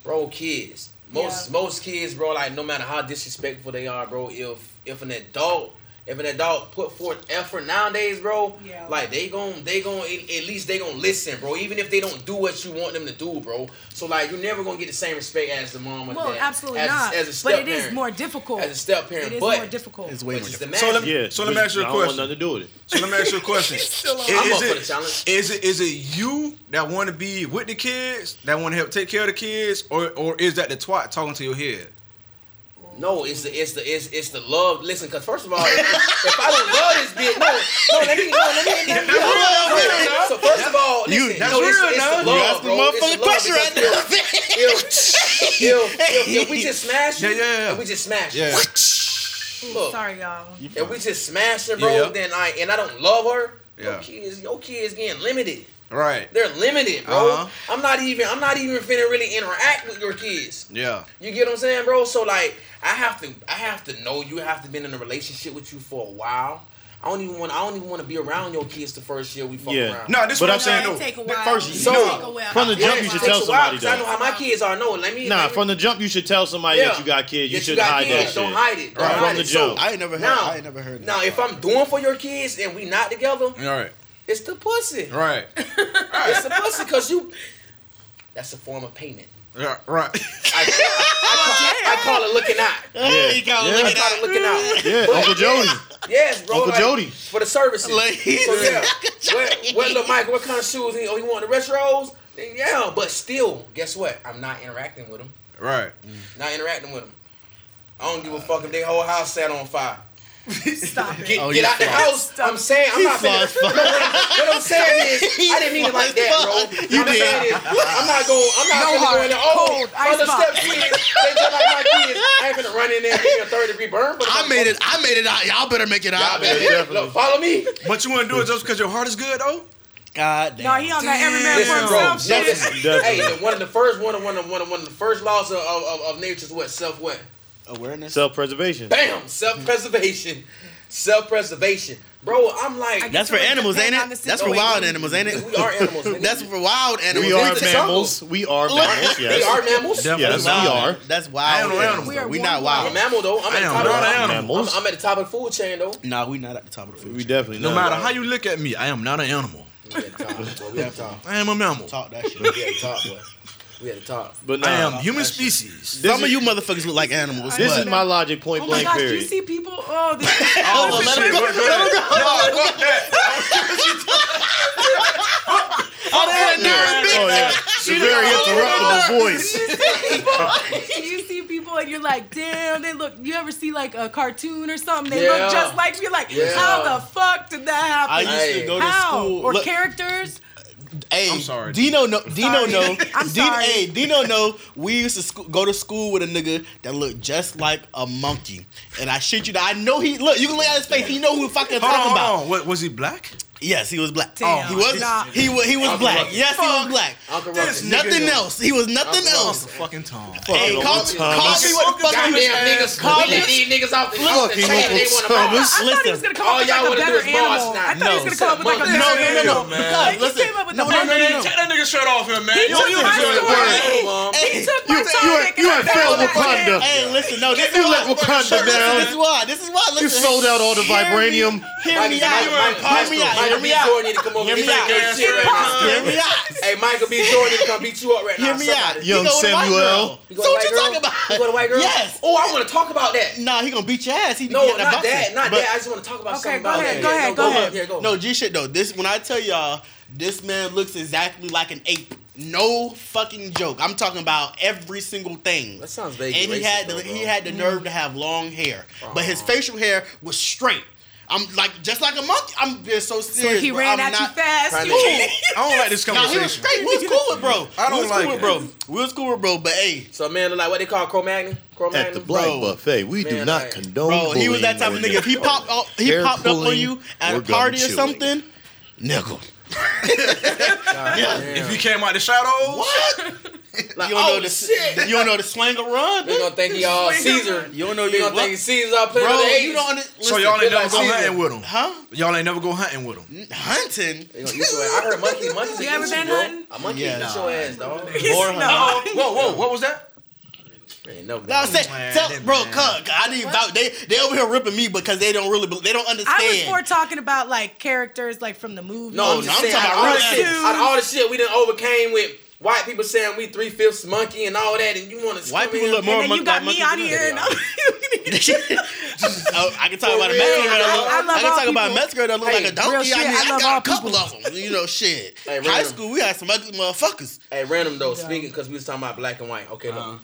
bro, kids. Most
Yeah.
most kids, bro, like no matter how disrespectful they are, bro. If if an adult if an adult put forth effort nowadays, bro,
Yeah.
like they gon' they gon' at at least they gon' listen, bro. Even if they don't do what you want them to do, bro. So like you're never gonna get the same respect as the mom or
Well,
dad.
absolutely
as,
not.
As a step
but
step
it is
parent.
more difficult.
As a step parent,
it is
but
more difficult.
It's way more difficult.
So let me-
Yeah.
So let me ask you a
I don't want
question.
nothing to do with it.
So let me ask you a question. Is-
I'm
is
up for the challenge.
Is it is it you that want to be with the kids that want to help take care of the kids, or or is that the twat talking to your head?
No, it's the it's the it's it's the love. Listen, because first of all, if, if I don't love this bitch, no, no, let me no, let me. Let me
real now.
so first of all,
You-
listen,
that's
no, it's,
real
it's
now.
the
You
love,
asked the
bro. It's
motherfucking
the love
question
because
right now.
If, if, if, if we just smash you,
Yeah, yeah, yeah.
if we just smash you,
Yeah.
look,
Sorry, y'all.
if we just smash her, bro,
Yeah.
then I and I don't love her, your
Yeah.
kids, your kids getting limited.
Right.
They're limited, bro.
Uh-huh.
I'm not even I'm not even finna really interact with your kids.
Yeah.
You get what I'm saying, bro? So like, I have to, I have to know you. have to been in a relationship with you for a while. I don't even want, I don't even want to be around your kids the first year we fuck
Yeah.
around.
No, this
But
what
I'm
I'm saying
It
though.
take a while.
First,
It
so-
take a.
From the
Yeah,
jump,
it
you should tell
a while, I know how my kids are. No, let me.
Nah,
let me,
from the jump, you should tell somebody
yeah.
that you got kids. You should
got
hide
kids.
that shit.
Don't hide it. Don't
Right.
hide
From the
it. So,
jump.
I ain't never heard.
Now-
I ain't never heard.
now,
that.
if I'm doing for your kids and we not together,
All right.
It's the pussy.
Right.
It's the pussy because you. That's a form of payment.
Yeah, right.
I, I, call, I call it looking out.
Yeah.
He called
Yeah.
I
looking
call it looking out.
Yeah,
But-
Uncle Jody.
Yes, bro.
Uncle
like,
Jody.
for the services.
Like,
so yeah, what, what little Michael? What kind of shoes? He, oh, he want the retros? Then Yeah, but still, guess what? I'm not interacting with him.
right.
Not interacting with him. I don't give a fuck if their whole house set on fire.
Stop it.
Get,
Oh,
get out the
fly.
house. I'm saying I'm not finna.
fly,
No, what, I'm, what I'm saying is I didn't mean it like that, bro.
You
I'm
did.
saying is I'm not going. I'm not
No
finna go
heart,
in there. Oh,
cold,
my
ice
step kids, they just like my kids. I ain't finna run in there and give me a third degree burn. But
I made it. I made it out. Y'all better make it
Y'all better
man.
look, follow me.
But you want to do it just because your heart is good, though?
God damn.
No, he on that every man
Listen,
for
bro.
himself shit.
Listen,
Definitely.
hey, the- one of the first one of one of one of one of the first laws of of, of, of nature is what self what?
Awareness.
Self-preservation.
Bam, self preservation, self preservation, bro. I'm like,
That's for animals, ain't it? That's for wild animals, ain't it?
we are animals.
That's for wild animals.
We are mammals. We are mammals.
we are mammals.
Definitely.
Yes, we are.
That's wild.
am
animals.
We are
We
one
not
I'm a
wild.
mammal though. I'm
I
at the top
not
of
an
I'm,
animal.
I'm at the top of the food chain though.
Nah, we not at the top of the food.
We
chain.
definitely
No matter how you look at me, I am not an animal.
We at the top. Boy, we at the top.
I am a mammal.
Talk that shit.
We at the top, boy. We at the top.
But nah,
I am human species.
This
Some of you motherfuckers look like animals.
This is my logic. Point blank.
Oh my
blank.
gosh, do you see people? Oh, this
Oh,
well, let
shit.
him go.
Go- go ahead. No, fuck that.
Oh, that nerve,
Oh yeah, it's a very interruptible voice.
You see people and you're like, damn, they look. You ever see like a cartoon or something? They
Yeah.
look just like you're like,
Yeah.
how the fuck did that happen?
I used to go to
how?
school.
Or
look,
characters?
Hey,
I'm sorry.
Dino know. Dino
Sorry.
know.
I'm
Dino,
sorry.
Hey, Dino know. We used to go to school with a nigga that looked just like a monkey, and I shit you that I know he look. You can look at his face. He know who the fuck I'm
Hold on,
talking
hold
about.
on. What, was he black?
Yes, he was black.
Damn.
Oh, he was.
Nah.
He was. He was
Uncle
black.
Ruckus.
Yes, he was black.
Uncle
This
Ruckus.
Nothing
yo.
else. He was nothing
Uncle
else.
Ruckus.
Fucking Tom.
Hey,
Uncle
call,
Thomas.
call me what the fuck
Goddamn
you
niggas,
Call me.
these niggas off the, off the
Fucking
chain. They want to
Thomas.
I thought he was gonna come up with like a better animal. I thought he was gonna come up with like a
no,
better
no, no, no,
animal.
man.
Because,
Like, he
listen,
came up with
no, no, no, no,
Take that nigga shirt off him, man.
He
You,
took
you
my
was
story.
Hey.
He took my
you- you
and
ain't failed Wakanda.
Hey, listen, no, this
You
is
let. Wakanda down.
This is why. This is why. Listen,
You sold out all the vibranium.
Hear me out.
Mike- Mike-
Hear me out. Hear
Michael
me
B.
out.
Jordan need to come over
Hear me out.
your shit right now.
Hear me out.
Hey, Michael B. Jordan need to come beat you up right now.
Hear me out.
Somebody.
Young
He go with a white
Samuel.
girl.
You go
So
to
what you
girl?
talking about?
You go to white girl?
Yes.
Oh, I want to talk about that.
Nah, he gonna beat your ass. He
No, not that. Not that. I just want to talk about
Okay,
something
go
about
ahead,
that.
go ahead, go ahead.
go
ahead.
Here, go.
No, G shit though. This when I tell y'all, this man looks exactly like an ape. No fucking joke. I'm talking about every single thing.
That sounds vaguely
And he had the,
though,
he had the nerve to have long hair, but his facial hair was straight. I'm like just like a monkey. I'm being so
So
serious.
he
bro.
ran
I'm
at you
not-
fast.
Trying
You-
to-
I don't like this
Nah, he was
conversation.
straight. We was cool with bro.
I don't
we was
like
cool with bro. We was cool with bro, but hey,
So man look like what they call Cro-Magnon? Cro-Magnon?
At the black
Bro.
buffet, we do not
like-
condone.
bro, he was that type of nigga. If he popped, up, he
hair
popped up on you at a party or
something, chewing.
Something, nickel.
If you came out the shadows,
What?
Like,
You don't
oh,
know the
shit.
You don't know the slang of run.
They gonna think he all Caesar.
You don't know you
gonna
what?
think he Caesar all playing
Bro,
with the
you don't. Under,
so y'all ain't never
like
go
Caesar.
hunting with him.
huh?
Y'all ain't never go hunting with him.
Hunting.
They gonna eat your ass. I heard monkey, monkeys
You ever been hunting?
A monkey
Yeah.
eat your ass, dog.
He's-
Or
no.
Whoa, whoa, what was that?
Man, no,
No, I'm saying, tell, bro,
man.
cuz, I didn't vouch. They they over here ripping me because they don't really, they don't understand.
I was more talking about like characters like from the movie.
No, I'm
no, I'm talking about
all the shit,
dudes.
out of all the shit we done overcame with white people saying we three fifths monkey and all that, and you want to
White people look more
and then you got
monkey
me
like
out here. And I'm,
oh, I can talk about a
real,
Mexican girl that
I-
look,
I
I, can
all
talk about a
people.
Mexican girl that look
Hey,
like a donkey.
real
I
shit,
mean,
I
I,
love
got
all
a couple
people.
of them. You know, shit.
Hey,
High school, we had some ugly motherfuckers.
Hey, random though. Speaking because we was talking about black and white. Okay, look.
Uh-huh.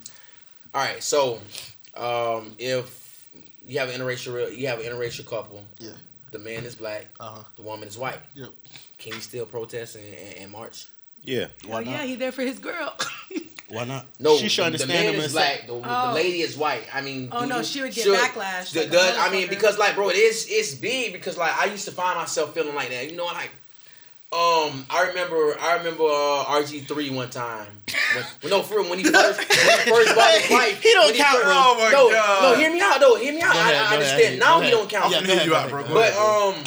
All right, so um, if you have an interracial, you have an interracial couple.
Yeah.
The man is black.
Uh-huh.
The woman is white.
Yep.
Can you still protest and, and, and march?
Yeah.
Why
oh,
not?
yeah, he there for his girl.
Why not?
No,
she should
the,
understand
the man
him
is black. The, the
Oh.
lady is white. I mean,
Oh, no, she would get
should-
backlash
d-
like a
does- I mean, because like, bro, it is it's big because like I used to find myself feeling like that. You know, what, like. Um, I remember, I remember uh, RG three one time. When, when- no, for real, when he first, when he first bought his wife,
He don't
when
count,
first-
Oh my
no,
God.
no, hear me out though. Hear me out.
Go
I, I understand.
ahead.
Now he don't count.
Yeah,
I'm
go
gonna
ahead,
hear you out, bro. Go
But
ahead.
um,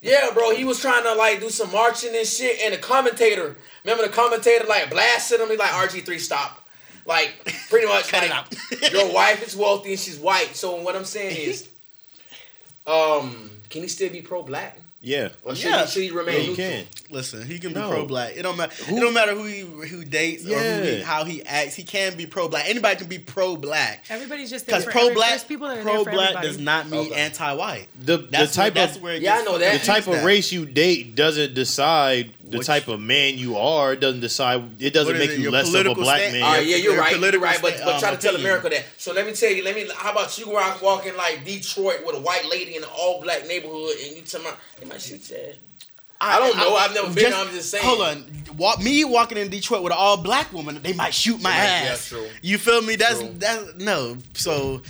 yeah, bro, he was trying to like do some marching and shit, and the commentator, remember the commentator like blasted him. He like RG three stop, like pretty much
Cut it
like
out.
your wife is wealthy and she's white. So what I'm saying is, um, can he still be pro black?
Yeah.
Or should,
Yeah.
he, should he
Yeah,
remain
you
neutral?
can.
Listen, he can be
No.
pro black. It don't matter. It don't matter who he who dates or who he, how he acts. He can be pro black. Anybody can be pro black.
Everybody's just
Because pro black
people are
pro black does not mean
Okay.
anti-white.
The the type
where, that's
of
where it
Yeah, I know that.
the type
confused
of
at.
race you date doesn't decide the
What
type of man you are. Doesn't decide. It doesn't make
it,
you less of a black
stand-
man.
All right, yeah, you're
Their
right. You're
political
right, but,
sta-
but
um,
try to tell
opinion.
America that. So let me tell you. Let me. How about you go out walking like Detroit with a white lady in an all black neighborhood, and you tell me they might shoot your ass. I don't know. I've never been. I'm just saying.
Hold on. Walk, me walking in Detroit with an all black woman, they might shoot my
Right, yeah,
ass.
true.
You feel me? That's
True.
that's no. So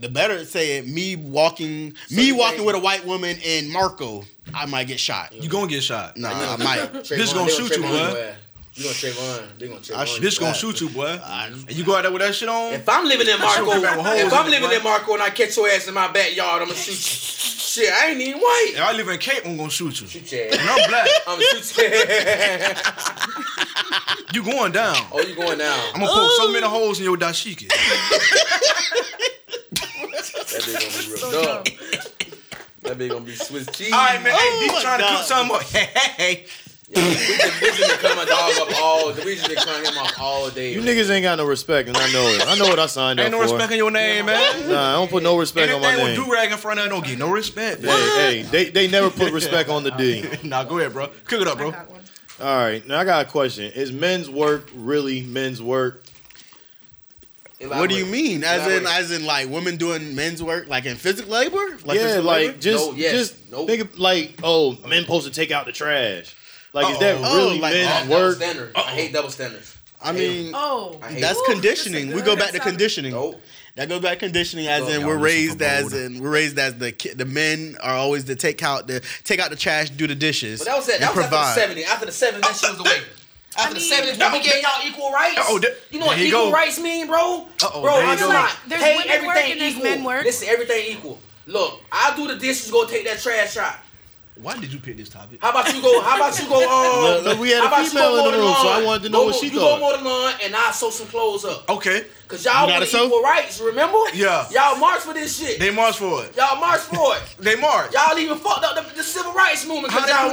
the better say it. Me walking,
So
me walking with a white woman in Marco, I might get shot.
You gonna get shot.
Nah, I might.
Trayvon,
Bitch gonna shoot you,
Trayvon
boy.
You gonna Trayvon? They gonna Trayvon.
I should-
you.
Bitch gonna
Right.
shoot you, boy.
I-
And you go out there with that shit on.
If I'm living in Marco,
Shoot back with holes
if I'm living in Marco and I catch your ass in my backyard, I'm gonna shoot you. Shit, I ain't even white.
If I live in Cape, I'm gonna shoot you.
Shoot your
And
ass.
I'm black.
I'm gonna shoot your ass.
You going down.
Oh, you going down?
I'm gonna poke so many holes in your dashiki.
That bitch gonna be real dumb. That bitch gonna be Swiss cheese.
All right, man.
Oh
hey, D
my
trying to
God.
cook something more? Hey, hey, hey.
Yeah, we just, we just been cutting my dog up all. We just been cutting him off all day.
You
man.
niggas ain't got no respect, and I know it. I know what I signed
Ain't
up
no
for.
respect in your name, man.
Nah, I don't put no respect on my
Anything with
name.
do rag in front of it don't get no respect. man.
Hey, hey, they, they never put respect on the D.
nah, go ahead, bro. Cook it up, bro.
All right, now I got a question. Is men's work really men's work?
What do you mean? As in, as in, like women doing men's work, like in physical labor? Like
yeah, like
labor?
just
No, yes,
just
nope.
think of, like oh, men supposed to take out the trash. Like is that
Uh-oh.
really
Oh, like-
men's
Oh, double
work?
standard. I hate double standards.
I mean,
Oh,
I
that's
Ooh,
conditioning. We go back to conditioning.
Nope.
That goes back to conditioning, as
Look,
in we're raised as in we're raised as the the men are always to take out the take out the trash, do the dishes,
But that was it.
and
That was
provide.
after the 70s. After the 70s, that shit was the way. After the
mean-
70s, when we gave y'all equal rights.
Uh-oh, there-
you know what equal
go.
rights mean, bro?
Uh-oh,
bro, I'm
go.
not.
Like, there's
Hey,
women work
everything
and
equal.
men work.
Listen, everything equal. Look, I'll do the dishes, go take that trash out.
Why did you pick this topic?
How about you go? How about you go? Um,
no, no, we had a female in the room, so I wanted to know
go,
what she
you
thought.
You go mow the lawn, and I sew some clothes up.
Okay.
Cause y'all want equal sew? rights, remember?
Yeah.
Y'all march for this shit.
They march for it.
Y'all march for it.
they march.
Y'all even fucked up the, the civil rights movement because y'all,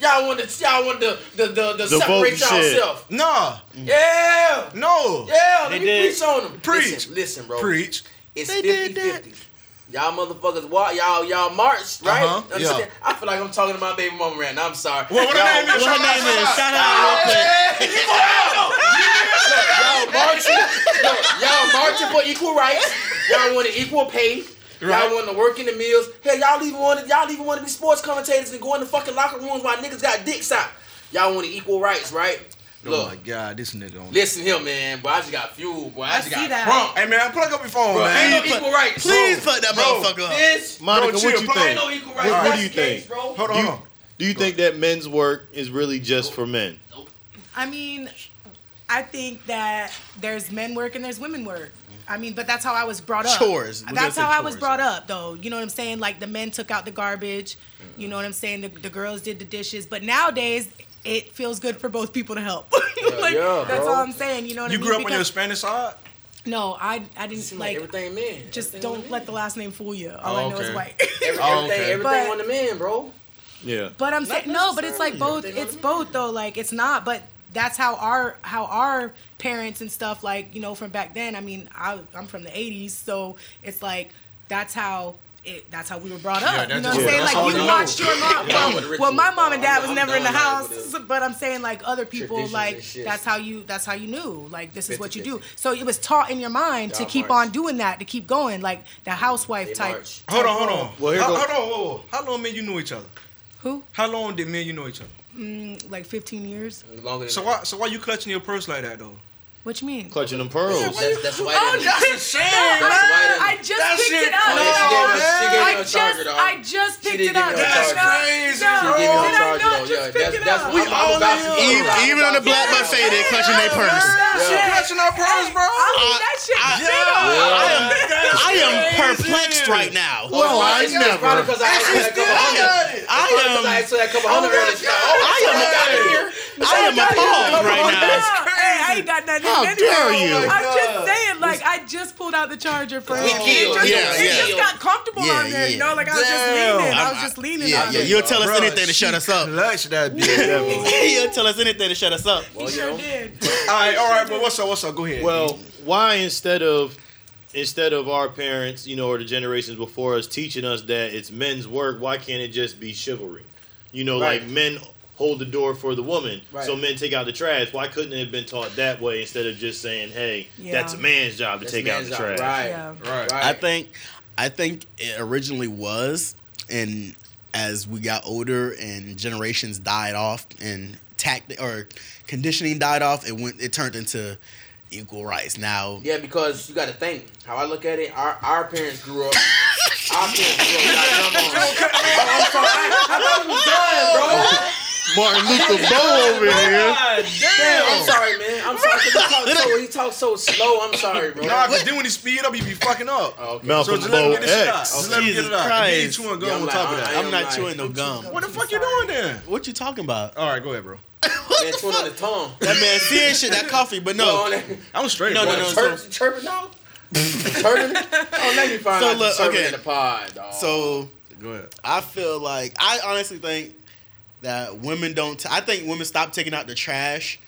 y'all
want
to
y'all want to the the, the, separate y'allself.
Nah.
Yeah.
No.
Yeah. Let they me
did.
preach on them.
Preach.
Listen, listen bro.
Preach.
It's 50-50. Y'all motherfuckers walk, y'all y'all marched, right?
Uh-huh, yeah.
I feel like I'm talking to my baby mama right now. I'm sorry.
Well, what her
Y'all-
name is?
What her name is? Shout out real quick.
Y'all marching, look, y'all marching for equal rights. Y'all wanted equal pay.
Right.
Y'all want to work in the mills. Hell, y'all even want to, y'all even want to be sports commentators and go in the fucking locker rooms while niggas got dicks out. Y'all wanted equal rights, right?
Oh
Look,
my god, this nigga on.
listen here, man. Boy, I just got fuel. Boy, I,
I
just
see
got
that.
crunk.
Hey man, plug up your phone,
Bro,
man.
ain't no equal rights.
Please
bro.
put that
Bro,
motherfucker up.
This,
Monica,
Bro,
what
chill,
you
plug-
ain't
think?
no equal rights.
What- what do you
the case,
think?
bro.
Hold on,
You- Do you think that men's work is really just for men? Nope.
I mean, I think that there's men work and there's women work. I mean, but that's how I was brought up.
Chores. We're
That's how
say
I was brought up, though. You know what I'm saying? Like the men took out the garbage. You know what I'm saying? The, the girls did the dishes. But nowadays, it feels good for both people to help. like,
yeah,
that's
bro.
all I'm saying. You know what
You
I mean?
You grew up on your Spanish side?
No, I I didn't
Seem like,
like.
everything men.
Just
Everything
don't let
men.
the last name fool you. All
Oh,
I know is white.
Every,
Oh,
everything,
okay.
everything
But-
on the men, bro.
Yeah.
But I'm saying no, but it's like both.
Everything
It's both though. Like it's not, but that's how our how our parents and stuff like you know from back then. I mean, I I'm from the '80s, so it's like that's how. It, that's how we were brought up.
Yeah,
you know what I'm saying? Like you
you know.
watched your mom. Well,
with
well, my mom and dad
I'm-
was
I'm
never in the house, but I'm saying like other people, like that's how you that's how you knew. Like this is what you do. So it was taught in your mind to keep on doing that, to keep going, like the housewife type.
Hold on, hold on.
role.
Well, here
how, hold on, whoa, whoa. How long men you knew each other?
Who?
How long did men you know each other?
Mm, Like 15 years?
Longer than
So why, so why you clutching your purse like that though?
What you mean?
Clutching them pearls.
That's, that's why.
Oh,
they-
no.
insane,
I. I just
That
picked
shit-
it up.
Oh, yeah, she gave me- she gave me
I
a
just,
charger, dog.
I just
She
picked
did
it
give
up.
me a
Did I
charger.
not?
crazy,
No,
bro.
She gave me a
did I
charger,
not
though.
just
Yeah,
pick
that's,
it
that's
up?
what I'm, I'm about to
Even, even on the black buffet, they clutching their purse.
She clutching our purse, bro.
I leave that shit
I-
big on.
I am, I am perplexed right now.
Well, I
It's probably
never.
because I asked her that couple hundred.
I
Because
am,
I asked her that couple hundred earlier. She's like, oh,
I am,
got it here.
I am appalled right now.
Hey, I ain't got nothing.
How dare you.
I'm just oh saying, like, I just pulled out the charger for
We
him.
killed.
It just,
Yeah,
it
yeah.
just got comfortable
Yeah,
on there, you
yeah.
know? Like, I was just
Damn.
leaning. I was just leaning
Yeah,
on
yeah. You'll tell us
Bruh,
anything to shut us up.
Clutch that bitch.
You'll tell us anything to shut us up.
He sure did.
all right, all right, but what's up? What's up? Go ahead.
Well, why instead of instead of our parents, you know, or the generations before us teaching us that it's men's work, why can't it just be chivalry? You know,
Right.
like men hold the door for the woman,
Right.
so men take out the trash. Why couldn't it have been taught that way instead of just saying, "Hey,
Yeah.
that's a man's job to
That's
take out the
job.
trash"?
Right.
Yeah.
right.
Right.
I think, I think it originally was, and as we got older and generations died off and tact or conditioning died off, it went. It turned into equal rights. Now,
Yeah, because you got to think how I look at it. Our our parents grew up. our parents grew up. Like, come on. I'm sorry. I, I thought it was done, bro.
Martin Luther Bow over here.
Damn, I'm sorry, man. I'm sorry. 'cause He talks so he talks so slow. I'm sorry, bro.
Nah, cause then when he speed up, he be fucking up.
Oh, okay.
So
Malcolm
just let him
Bow
get his shit out.
X.
Just let him get
Jesus
it out. And then he
Christ.
chewing gum
Yeah, I'm
on
like,
top of
I-
that.
I-
I'm not
like-
chewing no gum.
what the fuck you doing then?
What you talking about?
All right, go ahead, bro.
Man, chewing on the tongue.
That man seeing shit, that coffee, but
No,
no.
I'm straight,
No,
bro.
no, no,
chirp, chirping now. chirping. Oh, let me find
So
out
look,
the chirping
okay.
in the pod, dog.
So
Go ahead.
I feel like I honestly think that women don't. T- I think women stop taking out the trash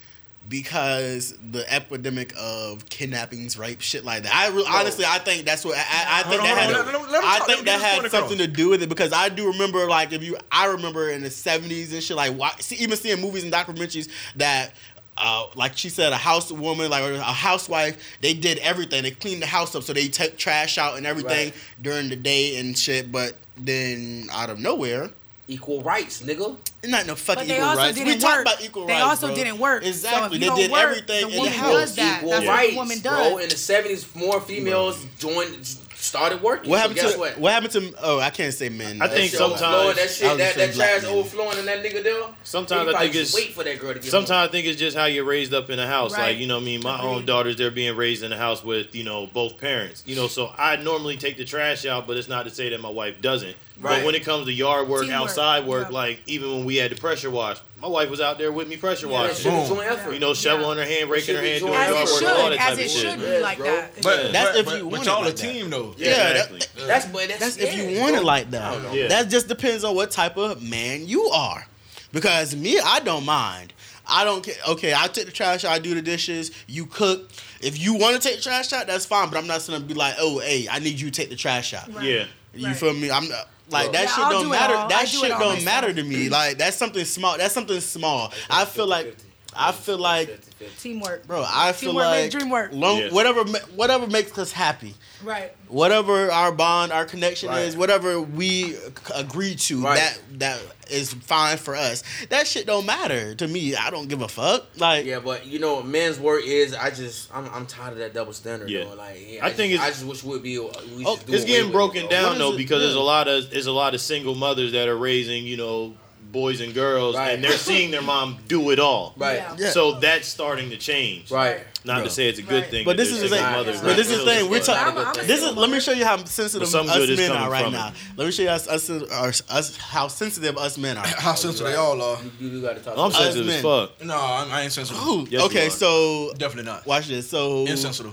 because the epidemic of kidnappings, rape, shit like that. I re- honestly, I think that's what I, I, I think
on,
that had.
on,
I
talk, let him
think that had something to do with it because I do remember, like, if you, I remember in the seventies and shit, like, why, see, even seeing movies and documentaries that. Uh, like she said, a housewoman, like a housewife, they did everything. They cleaned the house up, so they took trash out and everything
Right.
during the day and shit. But then out of nowhere,
equal rights, nigga.
It's not no fucking
But they
equal
also
rights. We
didn't
talk
work.
about equal
They
rights.
They also
bro.
didn't work. So
Exactly.
if
they
you don't
did
work,
everything
the
in
woman
the
does
house.
that.
Equal
That's what
rights,
the woman
bro.
does.
In the seventies, more females joined, started working.
What
So
happened
guess
to
what?
what? happened to? Oh, I can't say men.
I
That
think
shit
That
was-
sometimes-
overflowing, that shit, that, that
saying black
trash
men.
overflowing in that nigga there.
Sometimes I think it's-
wait for that girl to get.
Sometimes I think it's just how you're raised up in a house.
Right.
Like, you know what I mean? My own
Agreed.
daughters, they're being raised in a house with, you know, both parents. You know, so I normally take the trash out, but it's not to say that my wife doesn't.
Right.
But when it comes to yard work,
Teamwork.
outside work,
Yeah.
like even when we had the pressure wash, my wife was out there with me pressure
Yeah,
washing.
Boom.
effort.
You know, shovel
Yeah.
in her hand, raking her hand, doing
As
yard
it
work,
should,
all that
as
type
it
of
should
shit.
be
Yes,
like that.
But
That's
but,
if
but,
you
but
want
y'all
it
a
like that.
team though.
Yeah,
Yeah,
exactly.
That's but that's,
That's if you want it like that.
I don't know.
Yeah.
That just depends on what type of man you are. Because me, I don't mind. I don't care. Okay, I take the trash out, I do the dishes, you cook. If you want to take the trash out, that's fine. But I'm not gonna be like, oh, hey, I need you to take the trash out.
Right.
Yeah.
You
Right.
feel me? I'm not, like that
Yeah,
shit
I'll
don't
do
matter.
I
That
do
shit don't matter to me. Like that's something small. That's something small. I feel like I feel like
Teamwork.
bro, I feel
Teamwork make
like
dream work.
long,
Yeah.
whatever whatever makes us happy.
Right.
Whatever our bond, our connection
Right.
is, whatever we agree to,
Right.
that that is fine for us. That shit don't matter to me. I don't give a fuck. Like
Yeah, but you know, men's work is. I just, I'm, I'm tired of that double standard.
Yeah.
Though. Like, yeah,
I
I,
think
just,
it's-
I just wish would be. We
Oh,
do
It's getting broken
it,
down
What is
though
it?
because there's a lot of there's a lot of single mothers that are raising, you know, boys and girls
Right.
and they're seeing their mom do it all.
Right.
Yeah.
Yeah.
So that's starting to change.
Right.
Not
Bro.
to say it's a good
Right.
thing.
But this is the
single
thing.
mothers
But
not
this is the thing. We're talking.
way.
I'm- I'm a
This is.
single
Let me show you how sensitive us
is
men are right now.
it.
Let me show you us, us, us, us how sensitive us men are.
How sensitive they all are.
You, you got to talk.
I'm
about
Us
sensitive as fuck.
No, I'm, I ain't sensitive.
Yes,
okay, so
Definitely not.
watch this. So
Insensitive.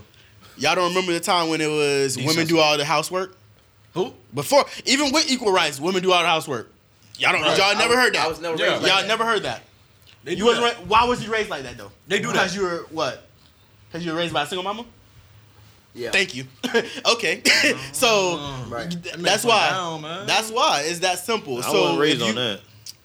y'all don't remember the time when it was women do all the housework
Who?
before, even with equal rights, women do all the housework. Y'all don't.
Right.
Y'all never
I,
heard that.
I was never
Yeah.
raised like
y'all
that.
never heard that.
They
You wasn't. Ra- why was you raised like that though?
They do
because
that.
you were what? Because you were raised by a single mama.
Yeah.
Thank you. okay, so oh,
Right.
th- that's why.
down.
That's why. It's that simple.
I
so
wasn't raised
you,
on that.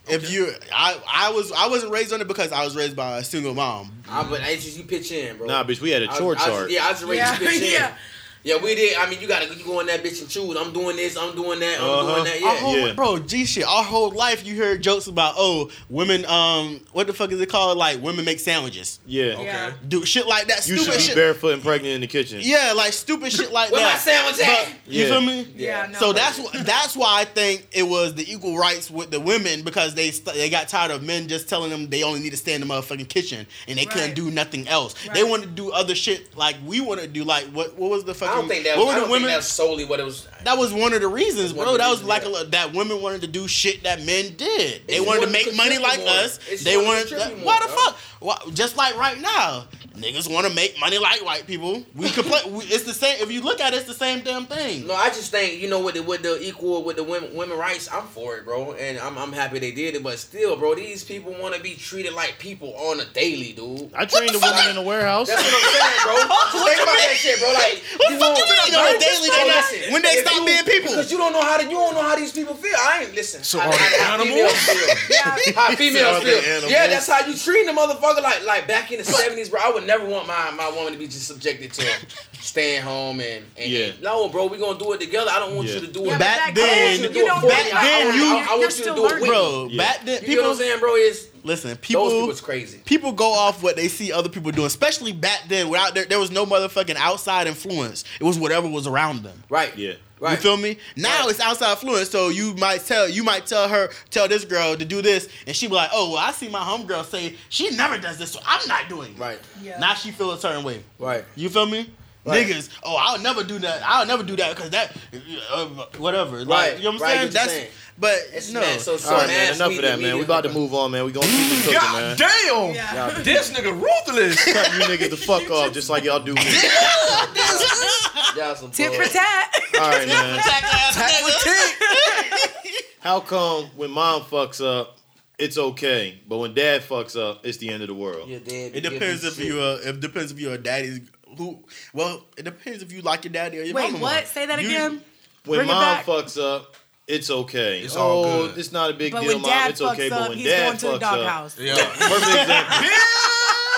If you, I, I was, I wasn't raised on it because I was raised by a single mom.
I, but I just you pitch in, bro.
Nah, bitch, we had a chore
I,
chart.
Yeah, I just raised
Yeah,
you pitch in.
yeah.
Yeah, we did. I mean, you gotta you go in that bitch and choose. I'm doing this. I'm doing that. I'm
Uh-huh.
doing that. Yeah.
whole,
Yeah.
bro, G shit. Our whole life, you heard jokes about oh, women. Um, what the fuck is it called? Like women make sandwiches.
Yeah.
Okay.
Yeah.
Do shit like that.
You
stupid
should be
shit.
barefoot and pregnant in the kitchen.
Yeah, like stupid shit like
Where my
that.
sandwich at?
But, you
Yeah.
feel me?
Yeah. No.
So that's wh- that's why I think it was the equal rights with the women because they st- they got tired of men just telling them they only need to stay in the motherfucking kitchen and they couldn't do nothing else. They
Right.
wanted to do other shit like we want to do. Like what what was the fucking?
I don't think that.
what
I
were
don't
the women?
think that's solely what it was.
that was one of the reasons, bro. That was like
yeah.
a, that women wanted to do shit that men did. They
It's
wanted to make money like
more.
us.
It's
they
wanting to
wanted.
contribute
why
more,
the
bro.
fuck? Why, just like right now, niggas want to make money like white people. We complain. we, it's the same. If you look at it, it's the same damn thing.
No, I just think you know with the with the equal with the women women rights, I'm for it, bro, and I'm I'm happy they did it. But still, bro, these people want to be treated like people on a daily, dude.
I trained a woman in the warehouse.
That's what I'm saying, bro. Just think about that shit, bro. Like,
What the fuck you mean on a daily?
Bro,
They not- when they
if
stop
you-
being people?
Because you don't know how to, you don't know how these people feel. I ain't listen.
So
how,
are they
how, how
animals?
feel.
Yeah.
How females feel.
animals?
Yeah, that's how you treat a motherfucker. Like like back in the seventies, bro. I would never want my, my woman to be just subjected to staying home and, and
Yeah.
no, bro. We gonna do it together. I don't want
Yeah.
you to do it.
Yeah,
Back
back
then-
then, you don't.
back
then
I-
you-
I-
I want
you're
to do it.
Bro,
Yeah.
back then
You
people
know what I'm saying, bro? Is
listen.
those
People
people's crazy.
people go off what they see other people doing, especially back then. Without there, there was no motherfucking outside influence. It was whatever was around them.
Right.
Yeah.
Right.
You feel me? Now
Right.
it's outside influence, so you might tell you might tell her tell this girl to do this, and she be like, "Oh, well, I see my homegirl say she never does this, so I'm not doing it."
Right.
Yeah.
Now she feel a certain way.
Right.
You feel me?
Right.
Niggas, oh, I'll never do that. I'll never do that because that, uh, whatever. Like,
Right.
you know what I'm
Right,
saying?
what
That's,
saying.
But
It's
no.
man, so so
All right, man. Enough of that, man. We
media-
about to move on, man. We gonna keep it cooking,
God
man.
damn!
Yeah.
This nigga ruthless.
Cut you niggas the fuck off, just like y'all do me.
Y'all some
Tit
bull.
for tat.
All right, man.
Ass nigga.
How come when mom fucks up, it's okay, but when dad fucks up, it's the end of the world?
You're dead.
It depends if you uh, it depends if you're a daddy's who. Well, it depends if you like your daddy or your
Wait,
mama.
what?
more.
Say that
You-
again.
When
Bring
mom fucks up, it's okay.
It's
oh,
all good.
it's not a big
But
deal,
when
mom.
dad
It's
fucks
okay,
up,
but when
he's
dad
going to the
fucks up,
doghouse.
Yeah.
perfect example.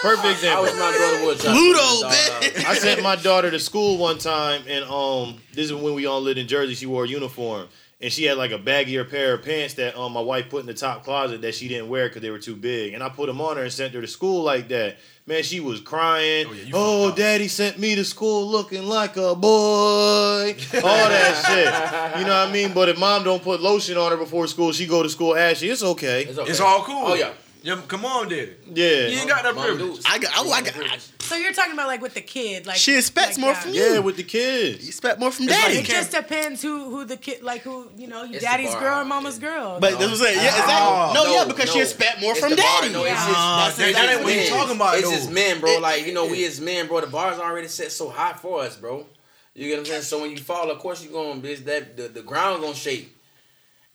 Perfect
I
example.
was my daughter would try to
Pluto,
dog
bitch.
I sent my daughter to school one time, and um, this is when we all lived in Jersey. She wore a uniform, and she had like a baggier pair of pants that um my wife put in the top closet that she didn't wear because they were too big, and I put them on her and sent her to school like that. Man, she was crying.
Oh, yeah,
Oh, daddy sent me to school looking like a boy. All that shit. You know what I mean? But if mom don't put lotion on her before school, she go to school ashy. It's okay.
It's, okay.
It's all cool.
Oh yeah.
Yeah, come on, did it.
Yeah.
You ain't got that
Mom
privilege.
I got- oh, I got-
Privilege.
So you're talking about like with the kid, like
She expects
like
more
that.
from
Yeah, with the
You
kids.
expect more from
It's
daddy.
you
It just depends who who the kid like who you know
It's
daddy's girl and mama's girl.
but that's what I'm saying. Yeah, exactly.
Oh,
no, yeah,
no,
because she
no.
expect more
It's
from
the bar,
daddy.
no, it's just-
Nah,
That's
that-
exactly
that ain't what you
is.
talking about,
It's just men, bro. Like you know, we as men, bro. The bar's already set so high for us, bro. You get what I'm saying? So when you fall, of course you're going, bitch. That the, the ground gonna shake,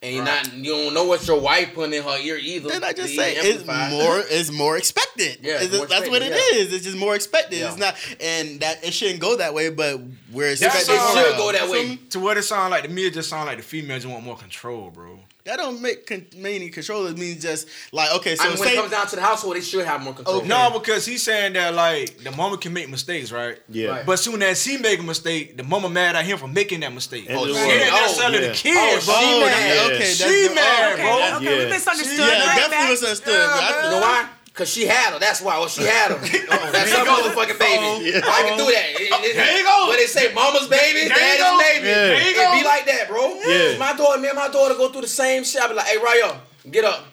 and you're
Right.
not. You don't know what your wife putting in her ear either.
Then I just say it's more it's more expected.
Yeah,
It's
it's
just- that's what it
expected,
is. It's just more expected.
Yeah.
It's not, and that it shouldn't go that way. But where it's
That's
expected,
all
It
right.
should go that way.
To what it sound like to me, it just sound like the females want more control, bro.
That don't make con- meaning control. It means just like okay. So
I mean, when
say
it comes down to the household, they should have more control.
Okay.
No, because he's saying that like the mama can make mistakes, right?
Yeah.
Right.
But soon as he make a mistake, the mama mad at him for making that mistake.
And
Oh,
the
it
one-
ain't
oh,
necessarily
yeah.
the kid,
Oh,
bro.
she
oh,
mad.
yeah, okay,
Yeah.
that's
She
the-
mad, bro.
okay, we
Yeah.
misunderstood.
Yeah,
All right,
definitely
back.
misunderstood.
Yeah,
I-
You know why? Cause she had her. That's why. Well, she had him.
Oh,
That's her motherfucking baby.
Yeah.
I can do that. It- it-
there you go.
But they say mama's baby, daddy's
go.
baby.
Yeah.
There you
It be like that, bro.
Yeah.
My daughter, me and my daughter go through the same shit. I be like, hey, Ryo, get up.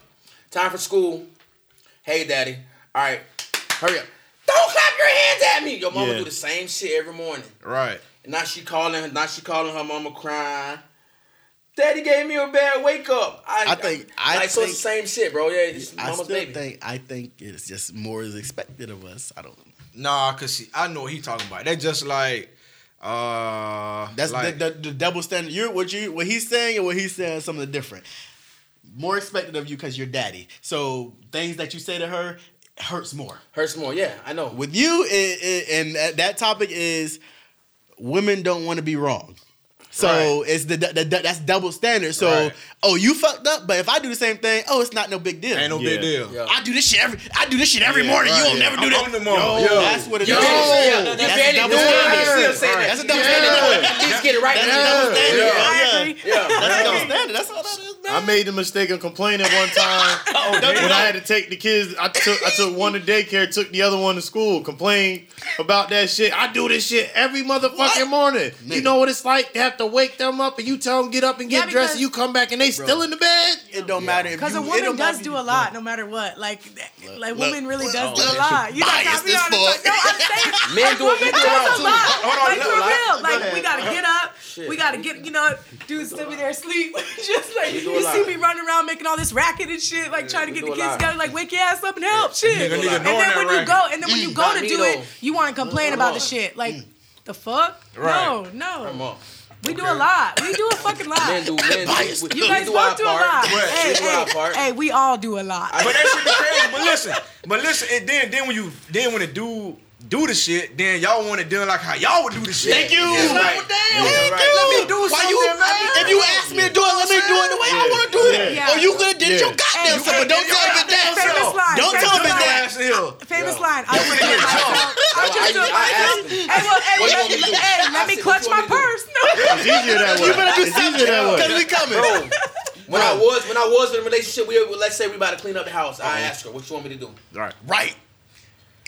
Time for school. Hey, daddy. All right, hurry up. Don't clap your hands at me. Your mama
Yeah.
do the same shit every morning.
Right.
And now she calling. Now she calling her mama crying. Daddy gave me a bad wake up. I,
I think- I
like so it's the same shit, bro. Yeah, it's
I
mama's
still
baby.
think I think it's just more is expected of us. I don't.
Nah, cause see, I know what he talking about. That just like, uh,
That's
like,
the, the, the double standard. You're what you what he's saying and what he's saying is something different. More expected of you because you're daddy. So things that you say to her hurts more.
Hurts more. Yeah, I know.
With you, it, it, and that- that topic is women don't want to be wrong. So
Right.
it's the, the, the that's double standard. So
Right.
oh, you fucked up, but if I do the same thing, oh, it's not no big deal.
ain't no
Yeah.
big deal.
Yeah.
I do this shit every I do this shit every
Yeah,
morning.
right,
you will
yeah.
never do
I'm
that.
on the mom.
Yo,
Yo.
that's what it
You
is.
barely- yeah, you
That's
barely
double
doing
standard.
I that.
That's a double
barely
standard.
doing it. Get it right.
That's
now.
a double standard.
Yeah.
Yeah.
I.
Yeah.
That's a double standard. That's all that is, man.
I made the mistake of complaining one time
Oh, don't
when I had to take the kids. I took I took one to daycare, took the other one to school. Complained about that shit. I do this shit every motherfucking
What?
morning. You know what it's like to have to wake them up and you tell them get up and get
Yeah,
dressed, and you come back and they still in the bed.
It don't matter
Because a woman does do a lot, no matter what. Like, like
Look,
women really
look,
does do a lot. You
biased
got me
as
on the
fuck.
No, I'm saying.
Men do it.
Women
do it
does
all
a lot.
Hold on,
like for real. Like we gotta get up. We gotta get. You know, dudes still be there asleep. Just like
We do a
you see me running around making all this racket and shit, like trying to get the kids
lot.
together. Like wake your ass up and help. Shit. And then when you go, and then when you go to do it, you want to complain about the shit. Like the fuck?
Right.
No,
Come
no.
on.
We do a lot. We do a fucking lot.
Men do. Men do. we-
You guys
do our
both do a
part.
lot.
We
Hey, hey, hey, we all do a lot.
But that shit be crazy. But listen, but listen, and then then when you then when a dude do the shit, then y'all want it done like how y'all would do the shit.
Thank you.
Yeah, right.
Well, damn,
Yeah,
thank
right.
you.
Let
me do
Why you,
something, man.
If you ask me to do it, let me do it the way I want to do it.
Yeah.
Or you could have did
Yeah.
your goddamn
Hey,
self, but don't tell me that.
Famous line.
Don't tell me that.
Ass hill.
Famous line. I just do it
get
myself. I
Well,
just do
I-
it
I
myself.
asked him.
Hey, well, hey,
What you
let,
me to do?
hey,
I
let me
said,
clutch my
you want me to
purse.
It's easier that way.
You better do
it's
Because we coming.
When I was when I was in a relationship, we let's say we about to clean up the house. I ask her, "What you want me to do?"
Right.
Right.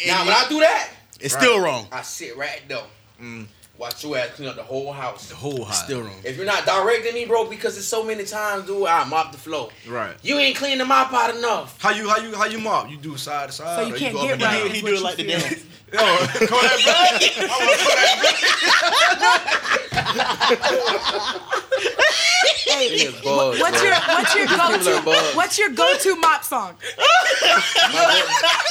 Now when I do that,
It's still wrong.
I sit right there. Mm. Watch your ass clean up the whole house.
The whole house.
Still wrong.
If you're not directing me, bro, because it's so many times, dude, I mop the floor.
Right.
You ain't cleaning the mop out enough.
How you how you how you mop? You do side to side.
So you can't
go
get
and
right.
down?
He do it like
you
the
feel.
dance.
Yo, Kodak Black. I want Kodak Black.
Hey,
Niggas bugs,
what's
bro.
your what's your go-to what's your go-to mop song?
My go-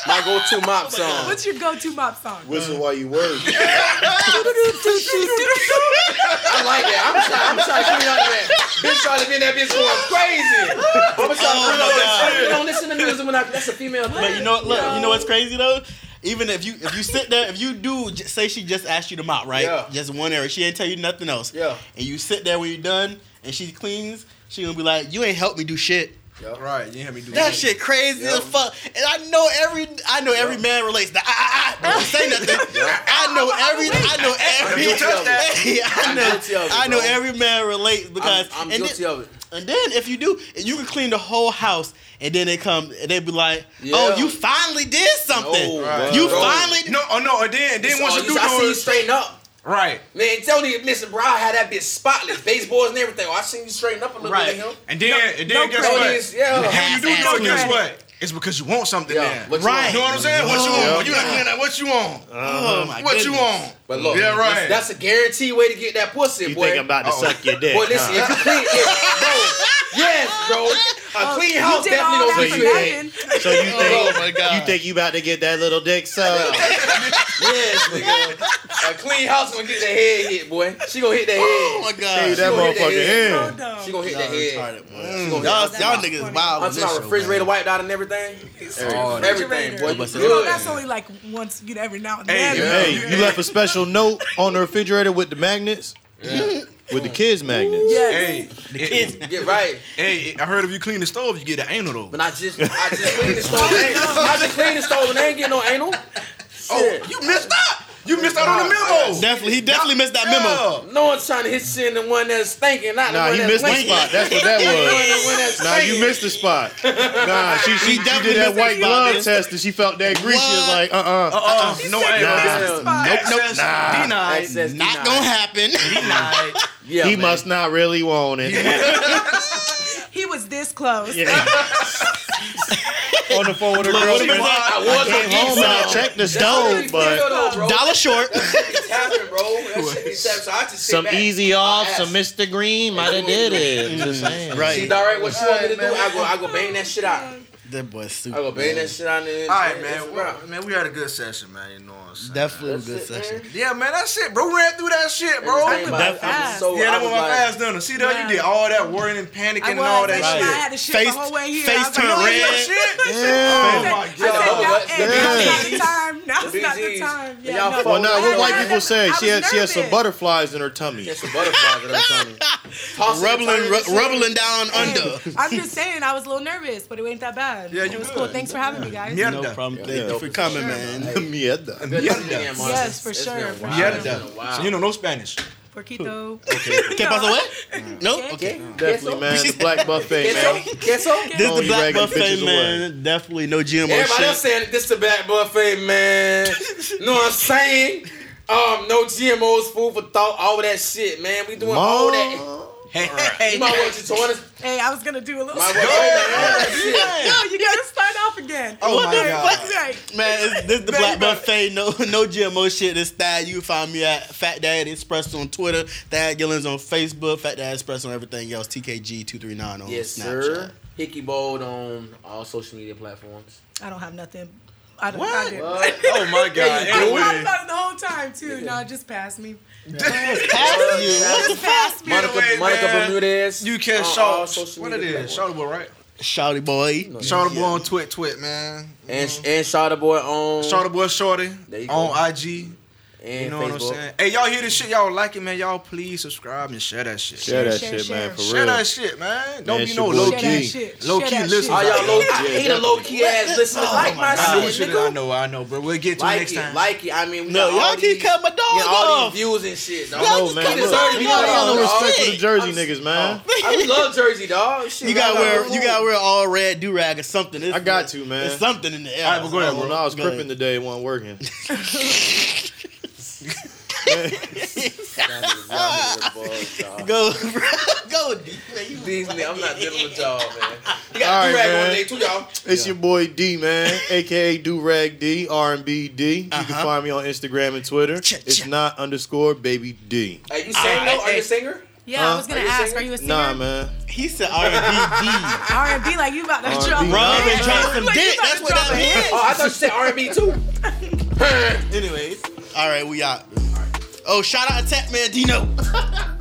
my go-to mop song.
What's your go-to mop song?
Whistle while you work.
I like that. I'm trying. I'm trying to clean up that. Bitch trying to be in that bitch going crazy. I'm trying to
Oh
clean
my
up that
God.
don't listen to music when I. That's a female thing.
But you know, look, you know what's crazy though? Even if you if you sit there, if you do say she just asked you to mop, right?
Yeah.
Just one area, she ain't tell you nothing else.
Yeah.
And you sit there when you're done, and she cleans, she gonna be like, "You ain't helped me do shit."
Right, you hear me do
That shit crazy as fuck. And I know every I know every man relates. Now, I, I, I don't say nothing. I know every I know every
You touch that.
Hey, I know
guilty of it,
I know every man relates because
I'm, I'm guilty
then,
of it.
And then if you do you can clean the whole house and then they come and they be like, oh,
Yeah.
Oh, you finally did something.
No,
Right.
You
bro.
finally
No, oh no, and then, then once
Oh,
you do
I see you straighten up.
right,
Man, tell me, listen, bro, I had that bitch spotless, baseballs and everything. Oh, I seen you straighten up a little
Right.
bit of him.
and then, and then
no
guess
credit.
what?
Yes, yeah.
When you do do it, guess
credit.
what? It's because you want something
Yeah,
then.
what you
Right.
You know what I'm saying? What you
Yeah.
want? You not clean that. What you want?
Oh my
What you
goodness.
want?
But look,
Yeah, right.
That's, that's a guaranteed way to get that pussy,
You
boy.
think I'm about to
Uh-oh.
suck your dick?
Boy, listen,
huh?
if you clean, if, bro, yes, bro, a oh, clean
You
house
did
definitely
all
don't
that
get
for
you head.
nothing.
So you oh think
Oh my god.
you think you about to get that little dick sucked?
Yes, nigga. A clean house gonna get the head hit, boy. She gonna hit the head.
Oh my
Hey,
god.
that
gonna hit
motherfucker
the head.
in.
She gonna hit the
Y'all
head.
retarded, boy.
She hit
Y'all, mm.
the
y'all
head.
niggas wild.
I'm
with this
talking
show,
refrigerator
man.
wiped out and everything.
Oh,
Everything, boy. You
Refrigerator.
You know,
good.
that's only like once, you know, every now and
Hey,
then.
Hey, you left a special note on the refrigerator with the magnets? With the kids magnets.
Yes.
Hey,
The kids.
Get right.
hey, I heard if you clean the stove, you get an anal though.
But I just, I just clean the stove. I just clean the stove and I ain't getting no anal.
Oh,
Shit.
you missed out. You missed out on the memo.
Definitely, he definitely missed that memo.
No one's trying to hit shit in the one that's stinking, not the
Nah,
one
he
that's
missed the
winking.
spot. That's what that was. Nah, you missed the spot. Nah, she, she, she
definitely
did that
missed
white
the spot,
glove test and she felt that grease. She was
What?
like, uh uh
Uh-uh.
She
No
said you
anal.
missed the spot.
Access
Nah.
denied.
Access
Not
denied.
gonna happen.
Denied.
Yeah,
He
man.
must not really want it.
He was this close.
On the phone with her girl.
what if
man.
it's
I was
Came home and I checked the stove, but
Dollar short.
It's bro. That shit be tapping. So I just
some easy off,
ask.
some Mr. Green might have did it. Just saying.
Right.
See, all right. what you want me to do? I go, I go bang that shit out.
That boy's
I go bang that shit out. And
All right, man.
a
Well, man, we had a good session, man. You know what I'm saying?
Definitely a good
it,
session.
man.
Yeah, man. that shit, bro. Ran through that shit, bro.
Everything
went
about-
by
I was so-
Yeah, that
was
was my
like-
fast done. See that you did all that worrying and panicking and all
and
that
I
shit.
had to shit
Face-
the whole way here.
face
I was like,
turned red.
Now's not the time. Now's not the time. Yeah,
Y'all
no.
Well, now, what
I
white people say? She
was
had she had some butterflies in her tummy.
Get some butterflies in her tummy.
Rubbling,
turn
ru- rubbling down under.
I'm just saying, I was a little nervous, but it ain't that bad.
Yeah,
it
you
was
good.
cool. Thanks for having me, guys.
Yeah.
No
Mierda.
problem.
Yeah.
Thank you for coming, man.
Mierda.
Good to see you again, Marcus.
Yes, for sure,
been a
for
while.
sure.
It's been a while.
So you know no Spanish.
Porquito.
¿Qué pasó, what? No? Okay.
Definitely, man. The black buffet, man.
Queso?
This is the Black Buffet,
bitches
man. Definitely no GMO
Everybody else
shit.
saying this the black buffet, man. know what I'm saying? Um, no GMOs, food for thought, all that shit, man. We doing all that.
Hey,
You might want to join us.
Hey, I was gonna do a little.
Might want all that shit.
No, you gotta start off again.
Oh my God.
Right.
Man, it's, this is the Black Buffet. No, no GMO shit. This Thad. You can find me at Fat Dad Express on Twitter. Thad Gillens on Facebook. Fat Dad Express on everything else. TKG two three nine on
Yes,
Snapchat.
sir. Hickey Bold on all social media platforms.
I don't have nothing. I don't.
What?
I didn't.
What?
Oh my God.
Yeah, you
I
do.
thought
Anyway.
about it the whole time too. No, just pass me.
Pass you. What the
Just me.
Monica,
Anyway,
Monica
man,
Bermudez.
You can
on all
shout.
social
What it
media
is?
platforms.
Shout boy, right?
Shouty boy.
Shout boy on Twit, Twit, man.
And and Shawty Boy on
Shout boy, Shorty
There you go.
on IG.
And
You know what I'm saying? Hey, y'all hear this shit? Y'all like it, man? Y'all please subscribe and share that shit.
Share that
Share,
shit, man,
share.
for
Share that shit, man. Don't
Man,
be no low
key.
shit.
Low key listen.
shit.
All y'all low,
Yeah,
he the low key ass listeners. Oh like my
I know
shit,
shit. I
nigga.
know, I know, bro. We'll get to it next time.
like it. I mean,
No, y'all keep
these,
cutting my dog
getting all
off.
these views and shit. Dog.
Y'all
No,
just
man.
cut
He
his
deserve
dog
to be
You got
dog.
no respect for the Jersey niggas, man.
Oh. I love Jersey, dog. Shit,
You got
y'all
wear you got wear all red do rag or something.
I got to, man.
It's something in the air.
All right, but go ahead,
When
bro.
I was
Go ahead.
cripping today, it wasn't working.
Go, go deep. man. You-
These niggas, I'm not dealing with y'all, man. You got
right,
do rag
man.
one day too, y'all.
It's your boy D, man, aka Do Rag D, R and B D. You can
Uh-huh.
find me on Instagram and Twitter.
Cha-
It's not underscore baby D.
Hey, you sing though? Are you a singer?
Yeah, I was gonna
Are
ask.
singing?
Are you a singer?
Nah, man.
He said R and B
R and B like you about to
R&B.
drop.
Rub
Rub and drop some
Like,
dick. That's what
drop
that
a
Oh, I thought you said R&B too.
Anyways, all right, we out. Oh, shout out to Tech Man Dino.